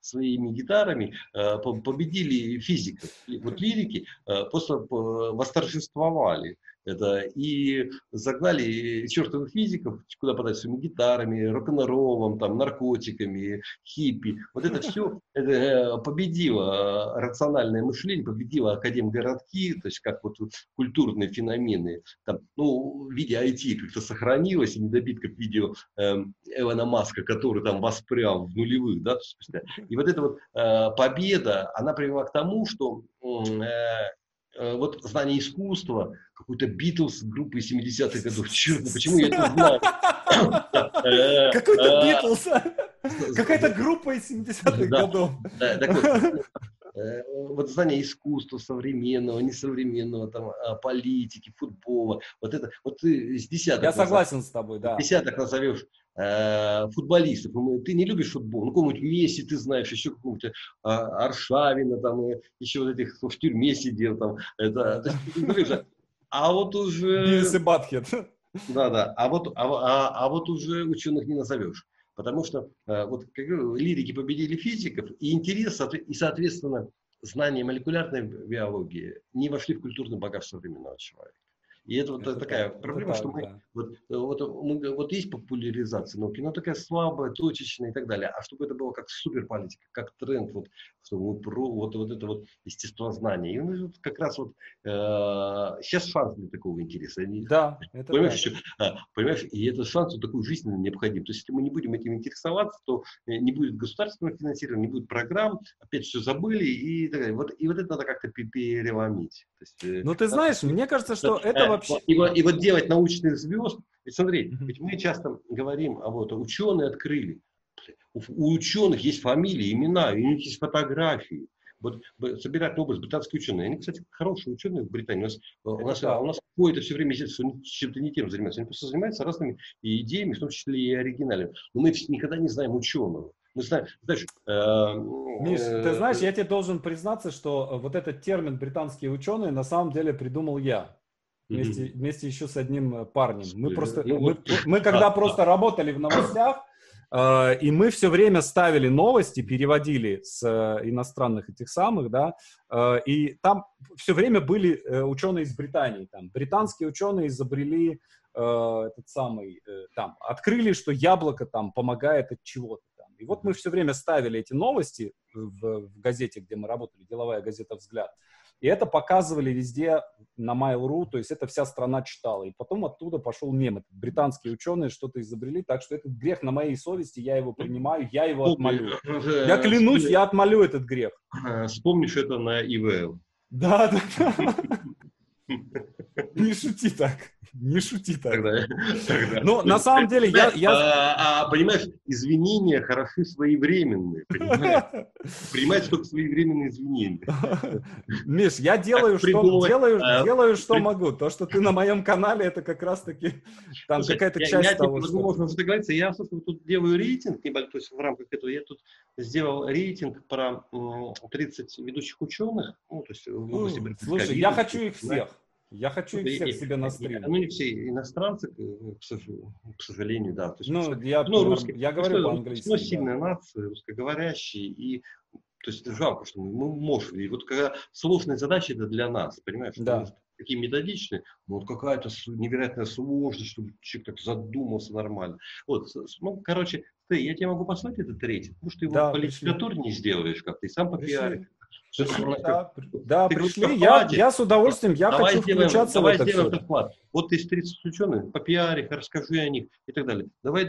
Speaker 1: своими гитарами э, победили физиков. Вот лирики э, просто э, восторжествовали. Это и загнали чертовых физиков куда подать своими гитарами, рок-н-роллом, там, наркотиками, хиппи. Вот это все [laughs] это э, победило рациональное мышление, победило академгородки, то есть как вот культурные феномены. Там, ну, в виде IT как-то сохранилось, и недобитков в виде э, Эвана Маска, который там воспрял в нулевых. Да, и вот эта вот э, победа, она привела к тому, что э, вот знание искусства, какой-то Битлз группы 70-х годов. Черт, ну почему я это знаю? [laughs]
Speaker 2: Какой-то Битлз. Какая-то группа из 70-х годов.
Speaker 1: Э, вот знание искусства современного, несовременного, там, политики, футбола, вот это, вот ты с десяток...
Speaker 2: Я согласен с тобой, да.
Speaker 1: Десяток назовешь э, футболистов, ты не любишь футбол, ну, какого-нибудь Месси ты знаешь, еще какого-нибудь э, Аршавина, там, еще вот этих, кто в тюрьме сидел, там, это, то есть, а вот уже...
Speaker 2: Бивис и Батхед.
Speaker 1: Да, да, а вот, а, а, а вот уже ученых не назовешь. Потому что э, вот как говорю, лирики победили физиков, и интерес, и, соответственно, знания молекулярной биологии не вошли в культурный багаж современного человека. И это вот это такая так, проблема, это что так, мы, да. вот, вот, мы, вот есть популяризация науки, но такая слабая, точечная и так далее. А чтобы это было как суперполитика, как тренд, вот, что мы про вот, вот это вот естествознание. И ну, вот как раз вот э, сейчас шанс для такого интереса.
Speaker 2: Да,
Speaker 1: это понимаешь, еще, а, понимаешь, и этот шанс вот такой жизненно необходим. То есть, если мы не будем этим интересоваться, то э, не будет государственного финансирования, не будет программ, опять все забыли и так далее. Вот, и вот это надо как-то переломить.
Speaker 2: Есть, э, ну, ты знаешь, мне кажется, что это э, вообще...
Speaker 1: И, и вот делать научных звезд, ведь смотри, mm-hmm. ведь мы часто говорим, а вот ученые открыли. У, у ученых есть фамилии, имена, у них есть фотографии. Вот собирать образ британские ученые. Они, кстати, хорошие ученые в Британии. У нас, у нас, у нас какое-то все время чем-то не тем занимаются. Они просто занимаются разными идеями, в том числе и оригинальными. Но мы никогда не знаем ученого. Мы знаем, знаешь,
Speaker 2: э, Миш, э, ты знаешь, я тебе должен признаться, что вот этот термин британские ученые на самом деле придумал я вместе, mm-hmm. вместе еще с одним э, парнем. Мы просто, ну, мы, мы когда просто работали в новостях, э, и мы все время ставили новости, переводили с э, иностранных этих самых, да, э, и там все время были э, ученые из Британии, там, британские ученые изобрели э, этот самый, э, там, открыли, что яблоко там помогает от чего-то. Там. И вот мы все время ставили эти новости в, в газете, где мы работали, деловая газета «Взгляд», и это показывали везде на Mail.ru, то есть это вся страна читала. И потом оттуда пошел мем. Это британские ученые что-то изобрели, так что этот грех на моей совести, я его принимаю, я его отмолю. Я клянусь, я отмолю этот грех.
Speaker 1: Вспомнишь это на ИВЛ.
Speaker 2: Да, да, да. [laughs] Не шути так. Не шути. Тогда, тогда. Ну, на самом деле, я... я...
Speaker 1: А, а, понимаешь, извинения хороши своевременные. Принимать [laughs] только своевременные извинения. [laughs]
Speaker 2: Миш, я делаю, что, делаю, а, делаю, что могу. То, что ты на моем канале, это как раз-таки там какая-то часть я, того,
Speaker 1: что... Можно договориться. Я, собственно, тут делаю рейтинг то есть в рамках этого я тут сделал рейтинг про 30 ведущих ученых. Ну, то есть в области
Speaker 2: Слушай, я хочу их всех. Я хочу их всех себе на стрим.
Speaker 1: Ну, не все иностранцы, к сожалению, да. То
Speaker 2: есть, ну, я, ну, русский, я говорю по-английски.
Speaker 1: Но сильная да. нация, русскоговорящие, и то есть жалко, что мы, мы можем. И вот когда сложная задача это для нас, понимаешь?
Speaker 2: Да.
Speaker 1: Такие методичные, но вот какая-то невероятная сложность, чтобы человек так задумался нормально. Вот, ну, короче, ты, я тебе могу послать этот рейтинг, потому что его да, по литературе не сделаешь как-то, и сам по пиаре.
Speaker 2: Да, да пришли, я, я с удовольствием, я давай хочу сделаем, включаться
Speaker 1: давай
Speaker 2: в это
Speaker 1: сделаем все. Вот из 30 ученых, по пиаре, расскажи о них и так далее. Давай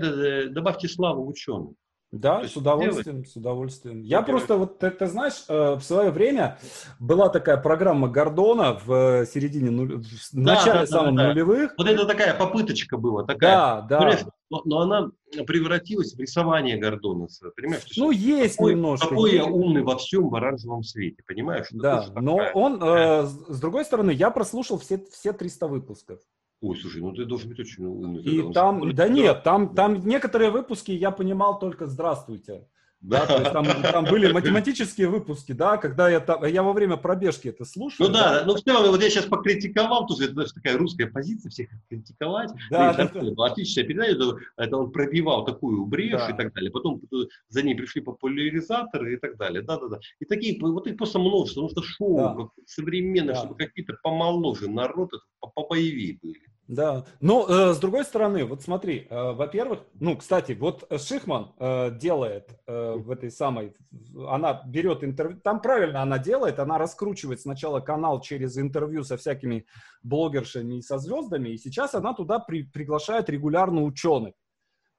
Speaker 1: добавьте славу ученым.
Speaker 2: Да, с удовольствием, делать? с удовольствием. Я просто, вот ты, ты знаешь, э, в свое время была такая программа Гордона в середине, нуль... в да, начале да, самых да, да. нулевых.
Speaker 1: Вот это такая попыточка была, такая.
Speaker 2: Да, да.
Speaker 1: Но, но она превратилась в рисование Гордона, понимаешь?
Speaker 2: Ну, есть какой, немножко.
Speaker 1: Какой я умный во всем в оранжевом свете, понимаешь?
Speaker 2: Да, но такая. он, э, с другой стороны, я прослушал все, все 300 выпусков.
Speaker 1: Ой, слушай, ну ты должен быть очень умный.
Speaker 2: И там, да нет, там, там некоторые выпуски я понимал только «Здравствуйте». Да. да, то есть там, там были математические выпуски, да, когда я, там, я во время пробежки это слушал.
Speaker 1: Ну да, да. ну в целом, вот я сейчас покритиковал, тоже это даже такая русская позиция, всех критиковать.
Speaker 2: Да, да, да.
Speaker 1: Была отличная передача, это, он пробивал такую брешь да. и так далее, потом за ней пришли популяризаторы и так далее, да-да-да. И такие, вот их просто множество, потому что шоу да. современное, да. чтобы какие-то помоложе народ, это побоевее были.
Speaker 2: Да, но э, с другой стороны, вот смотри, э, во-первых, ну, кстати, вот Шихман э, делает э, в этой самой, она берет интервью, там правильно она делает, она раскручивает сначала канал через интервью со всякими блогершами и со звездами, и сейчас она туда при, приглашает регулярно ученых.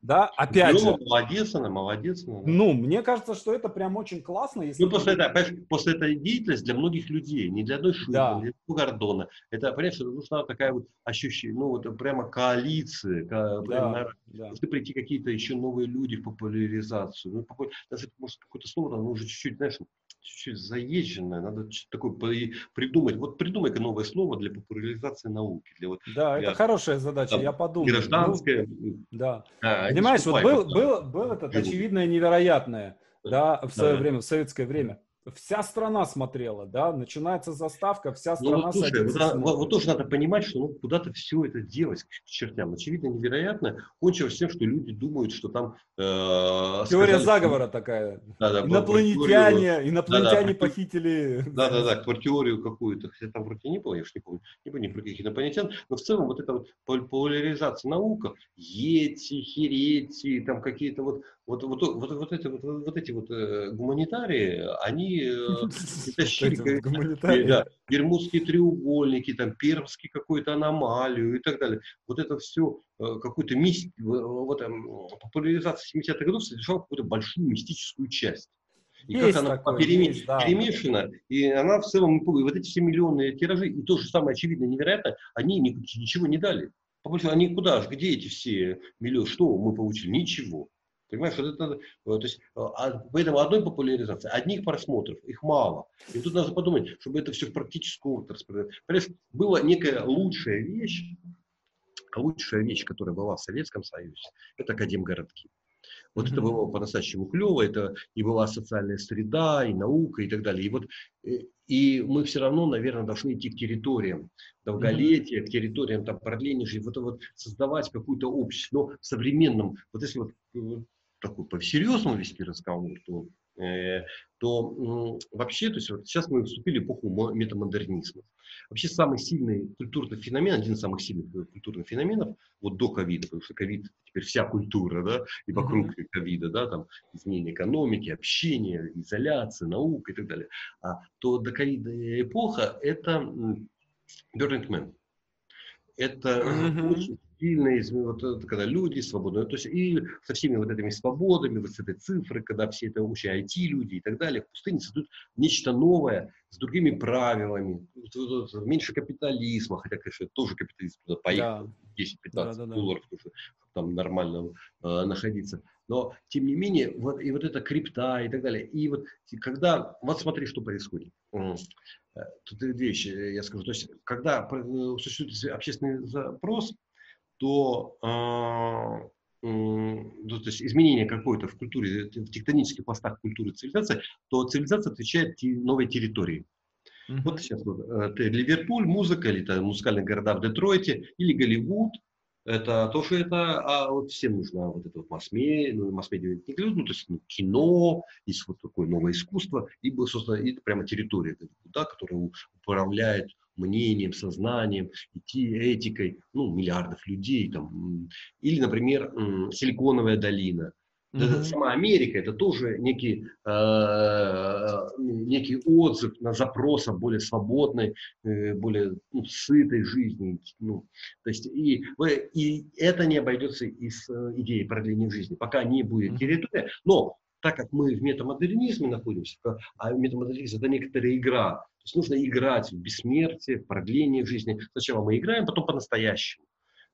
Speaker 2: Да, опять
Speaker 1: ну,
Speaker 2: же.
Speaker 1: Молодец она, молодец она.
Speaker 2: Ну, мне кажется, что это прям очень классно. Если
Speaker 1: ну, после, это, после этой деятельности для многих людей, не для одной Шульмана,
Speaker 2: да.
Speaker 1: не для Гордона. Это, понимаешь, это нужна такая вот ощущение, ну, вот прямо коалиция. Да, прямо, да. Должны прийти какие-то еще новые люди в популяризацию. Ну, попу... даже, может, какое-то слово, оно уже чуть-чуть, знаешь, чуть-чуть заезженное, надо такое придумать. Вот придумай-ка новое слово для популяризации науки. Для, вот,
Speaker 2: да,
Speaker 1: для,
Speaker 2: это хорошая задача,
Speaker 1: там,
Speaker 2: я подумаю.
Speaker 1: Гражданская.
Speaker 2: Ну, да. А, Понимаешь, вот был, был, был этот очевидное невероятное, да, в свое да. время, в советское время вся страна смотрела, да, начинается заставка, вся страна ну, вот,
Speaker 1: слушай, вот, вот, вот тоже надо понимать, что ну, куда-то все это делать к чертям. Очевидно, невероятно. Кончилось тем, что люди думают, что там...
Speaker 2: Э, Теория сказали, заговора что... такая. Да, да, инопланетяне, теорию, инопланетяне да, да, похитили...
Speaker 1: Да-да-да, про теорию какую-то, хотя там вроде не было, я уж не помню, не помню про каких инопланетян, но в целом вот эта вот популяризация наука, ети, херети, там какие-то вот вот, вот, вот, вот, эти, вот, вот эти вот э, гуманитарии, они э, [laughs] тащили да, Бермудские треугольники, там, Пермский какую-то аномалию и так далее. Вот это все, э, какую-то мистику, вот, э, популяризация 70-х годов содержала какую-то большую мистическую часть. И есть как она такое, переме... есть, да. перемешана, и она в целом, и вот эти все миллионные тиражи, и то же самое очевидно невероятно, они ничего не дали. Они куда же, где эти все миллионы, что мы получили? Ничего. Понимаешь, вот это, то есть, а, поэтому одной популяризации, одних просмотров, их мало. И тут надо подумать, чтобы это все в практическую отрасль. Понимаешь, была некая лучшая вещь, лучшая вещь, которая была в Советском Союзе, это академгородки. Вот mm-hmm. это было по-настоящему клево, это и была социальная среда, и наука, и так далее. И вот э, и мы все равно, наверное, должны идти к территориям долголетия, mm-hmm. к территориям там, продления жизни, вот, вот создавать какую-то общество, но в современном, вот если вот э, такой по-серьезному вести разговор, то, э, то э, вообще, то есть вот сейчас мы вступили в эпоху метамодернизма. Вообще самый сильный культурный феномен, один из самых сильных э, культурных феноменов, вот до ковида, потому что ковид теперь вся культура, да, и вокруг ковида, да, там изменение экономики, общения, изоляция, наука и так далее. А то до ковида эпоха это Burning Man. Это mm-hmm. Сильные, вот, когда люди свободные, то есть и со всеми вот этими свободами, вот с этой цифрой, когда все это вообще IT-люди и так далее, в пустыне создают нечто новое, с другими правилами, меньше капитализма, хотя, конечно, тоже капитализм туда поехал, да. 10-15 да, да, долларов, да. чтобы там нормально э, находиться. Но, тем не менее, вот, и вот эта крипта и так далее. И вот когда, вот смотри, что происходит. Э, тут две вещи я скажу. То есть, когда э, существует общественный запрос, то, э, то есть изменение какое-то в культуре, в тектонических пластах культуры цивилизации, то цивилизация отвечает новой территории. Mm-hmm. Вот сейчас вот, это Ливерпуль, музыка, или это музыкальные города в Детройте, или Голливуд, это то, что это, а вот всем нужно вот это вот масс-медиа, ну, масс-медиа не ну, то есть ну, кино, есть вот такое новое искусство, либо, собственно, это прямо территория, да, которая управляет мнением, сознанием, этикой, ну, миллиардов людей, там, или, например, Силиконовая долина. Mm-hmm. Сама Америка это тоже некий, э, некий отзыв на запрос о более свободной, э, более ну, сытой жизни. Ну, то есть и, и это не обойдется из э, идеи продления жизни, пока не будет территория. Но так как мы в метамодернизме находимся, а метамодернизм это некоторая игра, то есть нужно играть в бессмертие, в продление жизни. Сначала мы играем, потом по-настоящему.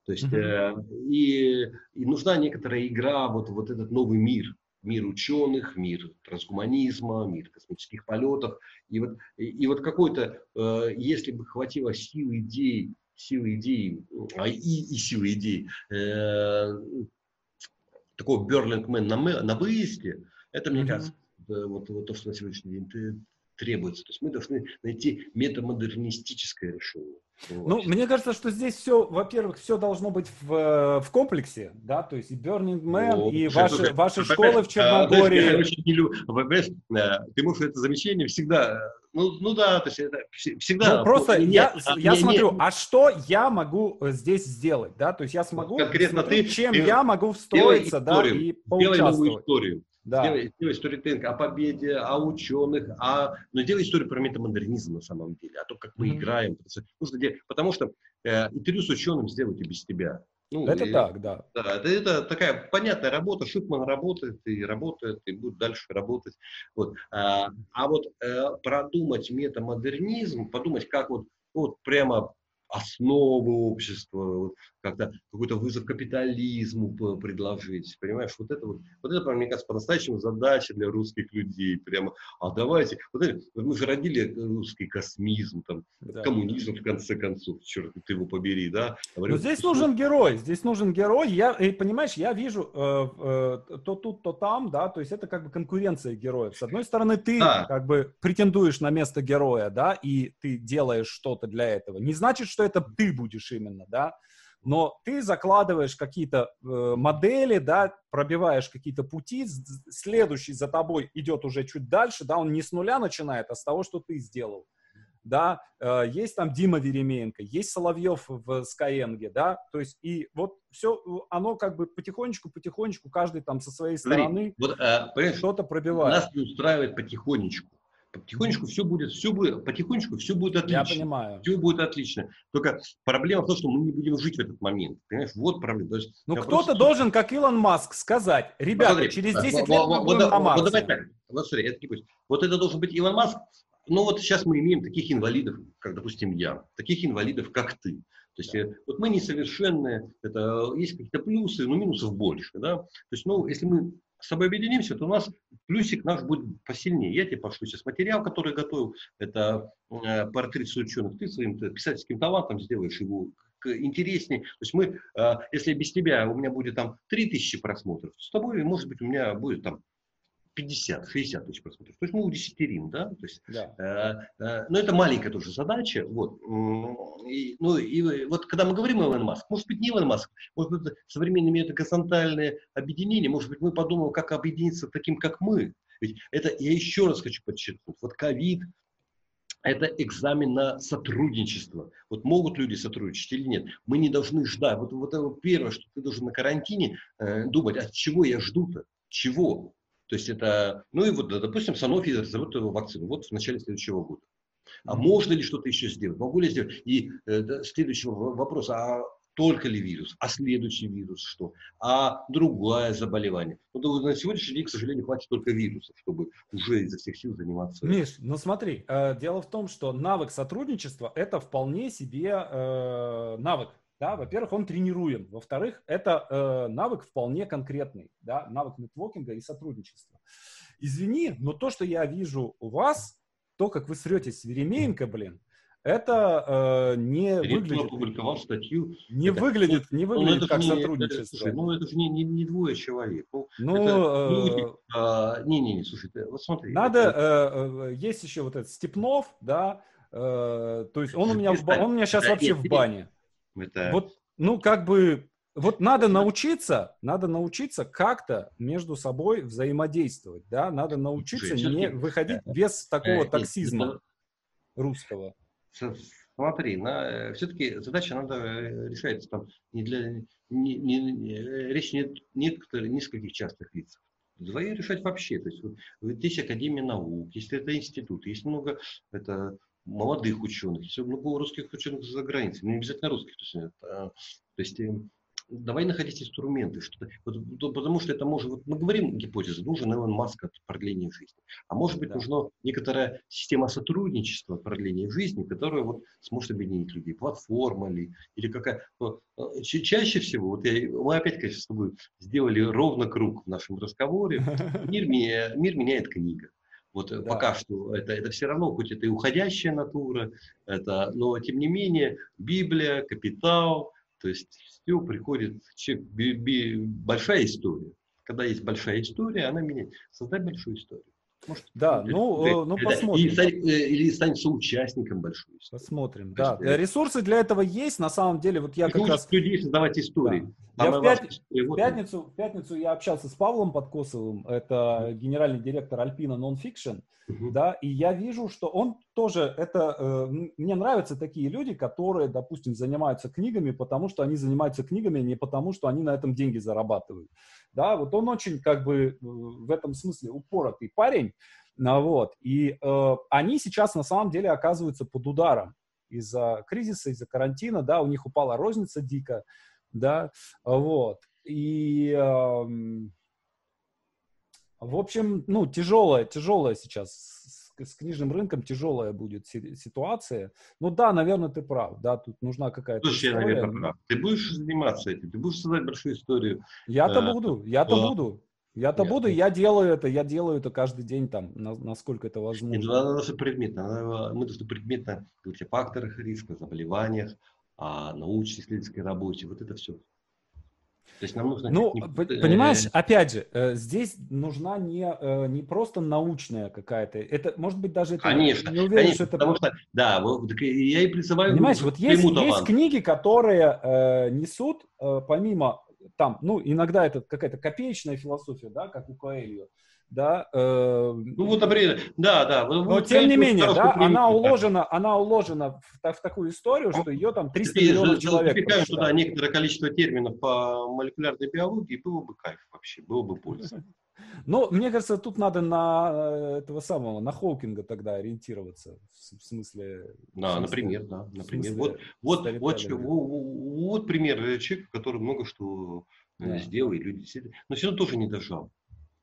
Speaker 1: То есть э, и, и нужна некоторая игра, вот, вот этот новый мир, мир ученых, мир трансгуманизма, мир космических полетов. И вот, и, и вот какой-то, э, если бы хватило сил идей, силы идей, а и, и силы идей, э, такого Берлинг на, на выезде, это, мне mm-hmm. кажется, вот, вот то, что на сегодняшний день требуется. То есть мы должны найти метамодернистическое решение.
Speaker 2: Ну, мне кажется, что здесь все, во-первых, все должно быть в, в комплексе, да, то есть и Burning Man, ну, и ваши, слушай, ваши школы в Черногории. Я очень не люблю,
Speaker 1: ты можешь это замечание всегда, ну, ну да, то есть это всегда.
Speaker 2: Ну, просто нет, я, а, я нет, смотрю, нет. а что я могу э, здесь сделать, да, то есть я смогу,
Speaker 1: конкретно смотреть, ты,
Speaker 2: чем ты, я могу встроиться, да, и поучаствовать. Делай новую историю.
Speaker 1: Да. Сделай, сделай сторителлинг о победе, о ученых, о... но сделай историю про метамодернизм на самом деле, а то, как мы mm-hmm. играем. Нужно делать, потому что э, интервью с ученым сделать и без тебя.
Speaker 2: Ну, это и, так, да.
Speaker 1: Да, это, это такая понятная работа. Шипман работает и работает, и будет дальше работать. Вот. А, а вот э, продумать метамодернизм, подумать, как вот, вот прямо основу общества, как-то какой-то вызов капитализму предложить, понимаешь, вот это вот, вот это, мне кажется, по-настоящему задача для русских людей, прямо, а давайте, вот это, мы же родили русский космизм, там, да. коммунизм, в конце концов, черт ты его побери, да.
Speaker 2: Говорю, Но здесь нужен герой, здесь нужен герой, я, и, понимаешь, я вижу э, э, то тут, то там, да, то есть это как бы конкуренция героев. С одной стороны, ты да. как бы претендуешь на место героя, да, и ты делаешь что-то для этого. Не значит, что это ты будешь именно, да, но ты закладываешь какие-то э, модели, да, пробиваешь какие-то пути, следующий за тобой идет уже чуть дальше, да, он не с нуля начинает, а с того, что ты сделал. Да, э, есть там Дима Веремеенко, есть Соловьев в Skyeng, да, то есть и вот все, оно как бы потихонечку-потихонечку, каждый там со своей стороны
Speaker 1: вот, э, что-то пробивает. Нас не устраивает потихонечку потихонечку все будет, все будет, потихонечку все будет отлично.
Speaker 2: Я понимаю.
Speaker 1: Все будет отлично. Только проблема в том, что мы не будем жить в этот момент. Понимаешь, вот проблема. То есть,
Speaker 2: ну, кто-то просто... должен, как Илон Маск, сказать, ребята, Посмотри, через 10 лет вот, мы будем вот, на Марсе. Вот, давай так,
Speaker 1: вот смотри, это не пусть. Вот это должен быть Илон Маск. Ну вот сейчас мы имеем таких инвалидов, как, допустим, я, таких инвалидов, как ты. То есть да. вот мы несовершенные, это есть какие-то плюсы, но минусов больше, да. То есть, ну, если мы с тобой объединимся, то у нас плюсик наш будет посильнее. Я тебе пошлю сейчас материал, который готовил. Это э, портрет ученых. Ты своим писательским талантом сделаешь его интереснее. То есть мы, э, если без тебя у меня будет там 3000 просмотров, с тобой, может быть, у меня будет там 50, 60 тысяч просмотров. То есть мы удесятерим, да? То есть, да. Э, э, но это маленькая тоже задача. Вот. И, ну, и вот когда мы говорим о Илон Маск, может быть, не Илон Маск, может быть, современные методы горизонтальное объединение, может быть, мы подумаем, как объединиться таким, как мы. Ведь это, я еще раз хочу подчеркнуть, вот ковид, это экзамен на сотрудничество. Вот могут люди сотрудничать или нет. Мы не должны ждать. Вот, вот это первое, что ты должен на карантине э, думать, от чего я жду-то? Чего? То есть это, ну и вот, допустим, Sanofi разработает вакцину вот в начале следующего года. А можно ли что-то еще сделать? Могу ли сделать? И э, следующий вопрос, а только ли вирус, а следующий вирус что, а другое заболевание. Ну, на сегодняшний день, к сожалению, хватит только вирусов, чтобы уже изо всех сил заниматься.
Speaker 2: Миш, ну смотри, э, дело в том, что навык сотрудничества – это вполне себе э, навык. Да, во-первых, он тренируем. Во-вторых, это э, навык вполне конкретный, да, навык нетворкинга и сотрудничества. Извини, но то, что я вижу у вас, то, как вы сретесь с Веремеенко, блин, это э, не
Speaker 1: Ректор выглядит... опубликовал статью.
Speaker 2: Не это, выглядит, не выглядит ну, как не, сотрудничество.
Speaker 1: Это, слушай, ну, это же не, не, не двое человек.
Speaker 2: Ну, ну это,
Speaker 1: э, а, не, не, не, слушай, ты, вот смотри.
Speaker 2: Надо, это... э, есть еще вот этот Степнов, да, э, то есть он у меня, в, он у меня сейчас вообще в бане. Это... Вот, ну, как бы, вот надо научиться, надо научиться как-то между собой взаимодействовать, да, надо научиться не выходить без такого э, таксизма русского.
Speaker 1: Смотри, на, э, все-таки задача надо э, решать там не для, не, не, не, речь нет некоторых нескольких частных лиц. Двои решать вообще. То есть вот, есть Академия наук, если это институт, есть много это, молодых ученых, есть много русских ученых за границей, не обязательно русских, то есть, это, то есть эм, давай находить инструменты, что вот, потому что это может, вот мы говорим гипотеза, нужен Илон Маск от продления жизни, а может быть да. нужна некоторая система сотрудничества продления жизни, которая вот сможет объединить людей, платформа ли, или какая, но, э, чаще всего, вот я, мы опять, конечно, с тобой сделали ровно круг в нашем разговоре, мир, мир меняет книга. Вот э, да. пока что это, это все равно, хоть это и уходящая натура, это, но тем не менее Библия, капитал, то есть все приходит, большая история. Когда есть большая история, она меняет. Создать большую историю.
Speaker 2: Может, да, ну, ну посмотрим.
Speaker 1: Или, э, или стать соучастником большой
Speaker 2: истории. Посмотрим, да. Есть, Ресурсы для этого есть, на самом деле, вот я как раз...
Speaker 1: людей создавать истории.
Speaker 2: Да. Я в, пят... в, пятницу, в пятницу я общался с Павлом Подкосовым, это генеральный директор Альпина Nonfiction, uh-huh. да, и я вижу, что он тоже, это, э, мне нравятся такие люди, которые, допустим, занимаются книгами, потому что они занимаются книгами не потому, что они на этом деньги зарабатывают. Да, вот он очень как бы э, в этом смысле упоротый парень, ну, вот, и э, они сейчас на самом деле оказываются под ударом из-за кризиса, из-за карантина, да, у них упала розница дико, да, вот. И, эм, в общем, ну, тяжелая, тяжелая сейчас с, книжным рынком тяжелая будет ситуация. Ну да, наверное, ты прав, да, тут нужна какая-то
Speaker 1: Слушай, история. я, наверное, прав. Ты будешь заниматься этим, ты будешь создать большую историю.
Speaker 2: Я-то э, буду, я-то э, буду. Я-то Нет, буду, я делаю это, я делаю это каждый день, там, на, насколько это возможно.
Speaker 1: Это надо, надо предметно. Мы должны предметно говорить о факторах риска, заболеваниях, о научно-исследовательской работе. Вот это все. То
Speaker 2: есть нам нужно... Ну, понимаешь, опять же, э, здесь нужна не, э, не просто научная какая-то, это, может быть, даже... Это,
Speaker 1: конечно, не уверен, конечно, что это... потому что, да, я и призываю...
Speaker 2: Понимаешь, вот есть, есть книги, которые э, несут, э, помимо там, ну, иногда это какая-то копеечная философия, да, как у Коэльо, да. Э,
Speaker 1: ну вот, например, да, да.
Speaker 2: Но вот, тем не менее, да, она уложена, она уложена в, в такую историю, что ее там 300 миллионов человек.
Speaker 1: Запихаем туда некоторое количество терминов по молекулярной биологии, было бы кайф вообще, было бы польза. [laughs]
Speaker 2: Ну, мне кажется, тут надо на э, этого самого, на Хоукинга тогда ориентироваться, в смысле...
Speaker 1: Да, в смысле, например, да, например. Вот, вот, вот, вот, пример человека, который много что э, да. сделал, и люди действительно... Но все равно тоже не дожал.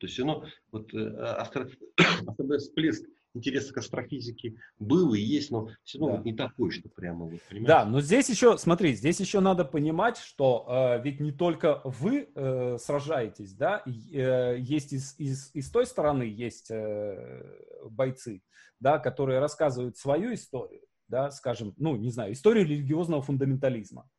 Speaker 1: То есть равно вот, э, астро... [coughs] особенно всплеск интереса к астрофизике был и есть, но все равно да. вот не такой, что прямо вот,
Speaker 2: понимаете? Да, но здесь еще, смотри, здесь еще надо понимать, что э, ведь не только вы э, сражаетесь, да, э, есть из, из, из той стороны есть э, бойцы, да, которые рассказывают свою историю, да, скажем, ну, не знаю, историю религиозного фундаментализма,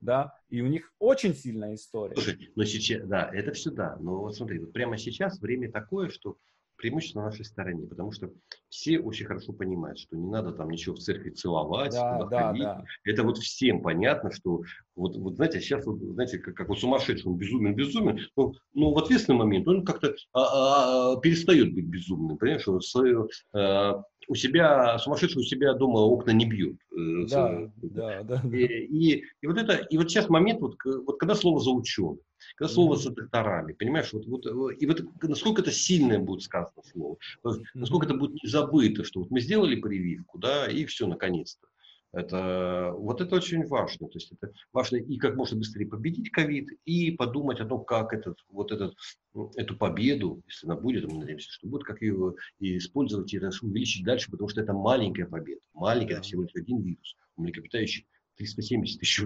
Speaker 2: да, и у них очень сильная история.
Speaker 1: Слушай, но сейчас, да, это все да, но вот смотри, вот прямо сейчас время такое, что преимущество на нашей стороне, потому что все очень хорошо понимают, что не надо там ничего в церкви целовать, да, да, да. Это вот всем понятно, что вот, вот знаете, сейчас, вот, знаете, как, как вот сумасшедший, он безумен, безумен, но, но в ответственный момент он как-то а, а, а, перестает быть безумным, понимаешь, он свою, а, у себя, сумасшедший у себя дома окна не бьют.
Speaker 2: Э, да, да, да.
Speaker 1: И, и, и вот это, и вот сейчас момент, вот, вот когда слово за ученых, когда слово mm-hmm. за докторами, понимаешь, вот, вот, и вот насколько это сильное будет сказано слово, насколько это будет забыто, что вот мы сделали прививку, да, и все, наконец-то. Это, вот это очень важно. То есть это важно и как можно быстрее победить ковид, и подумать о том, как этот, вот этот, эту победу, если она будет, мы надеемся, что будет, как ее использовать и увеличить дальше, потому что это маленькая победа. Маленькая, это всего лишь один вирус. У млекопитающих 370 тысяч,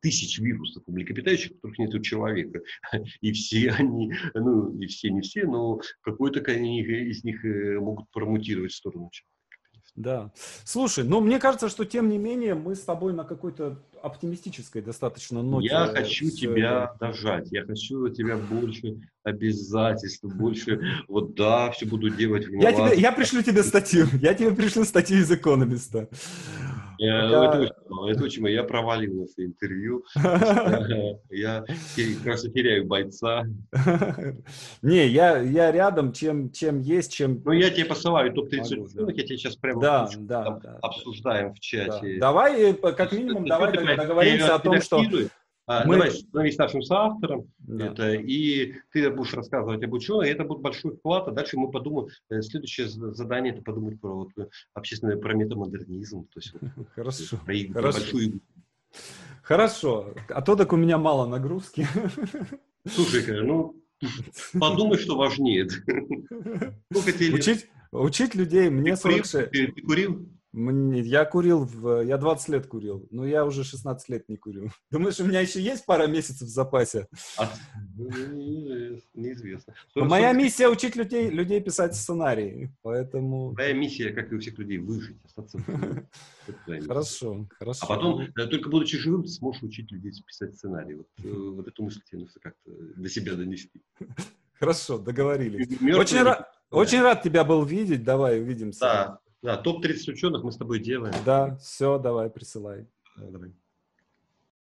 Speaker 1: тысяч вирусов у млекопитающих, которых нет у человека. [laughs] И все они, ну, и все, не все, но какой-то из них э, могут промутировать в сторону человека.
Speaker 2: Да. Слушай, ну мне кажется, что тем не менее мы с тобой на какой-то оптимистической достаточно ноте.
Speaker 1: Я хочу тебя это. дожать, я хочу от тебя больше обязательств, больше, вот да, все буду делать.
Speaker 2: Я, тебе, я пришлю тебе статью, я тебе пришлю статью из экономиста.
Speaker 1: Пока... это, это очень, я провалил это интервью. [laughs] Я кажется, теряю бойца. [laughs]
Speaker 2: Не, я, я рядом, чем, чем есть, чем...
Speaker 1: Ну, я тебе посылаю топ-30 ученых, я тебе сейчас прямо да, да, да, обсуждаем в чате.
Speaker 2: Давай, э, как минимум, давай договоримся о том, что...
Speaker 1: А, Мы... Давай становись нашим соавтором, да. это, и ты будешь рассказывать об ученых, и это будет большой вклад, а дальше мы подумаем, э, следующее задание это подумать про вот, э, общественный, про метамодернизм, то есть [laughs]
Speaker 2: Хорошо. Про, Хорошо. большую Хорошо, а то так у меня мало нагрузки. [laughs]
Speaker 1: Слушай, ну, подумай, что важнее. [laughs]
Speaker 2: Учить, учить людей, мне 46...
Speaker 1: Ты, ты курил?
Speaker 2: Я курил, в, я 20 лет курил, но я уже 16 лет не курю. [laughs] Думаешь, у меня еще есть пара месяцев в запасе? А,
Speaker 1: ну, неизвестно.
Speaker 2: Но моя миссия учить людей, людей писать сценарии, поэтому...
Speaker 1: Моя миссия, как и у всех людей, выжить, остаться [laughs]
Speaker 2: Хорошо, хорошо.
Speaker 1: А потом, э, только будучи живым, ты сможешь учить людей писать сценарии. Вот, э, [laughs] вот эту мысль тебе нужно как-то до себя донести.
Speaker 2: Хорошо, договорились. Очень рад тебя был видеть. Давай увидимся.
Speaker 1: Да, да, топ-30 ученых мы с тобой делаем.
Speaker 2: Да, все, давай, присылай. Давай.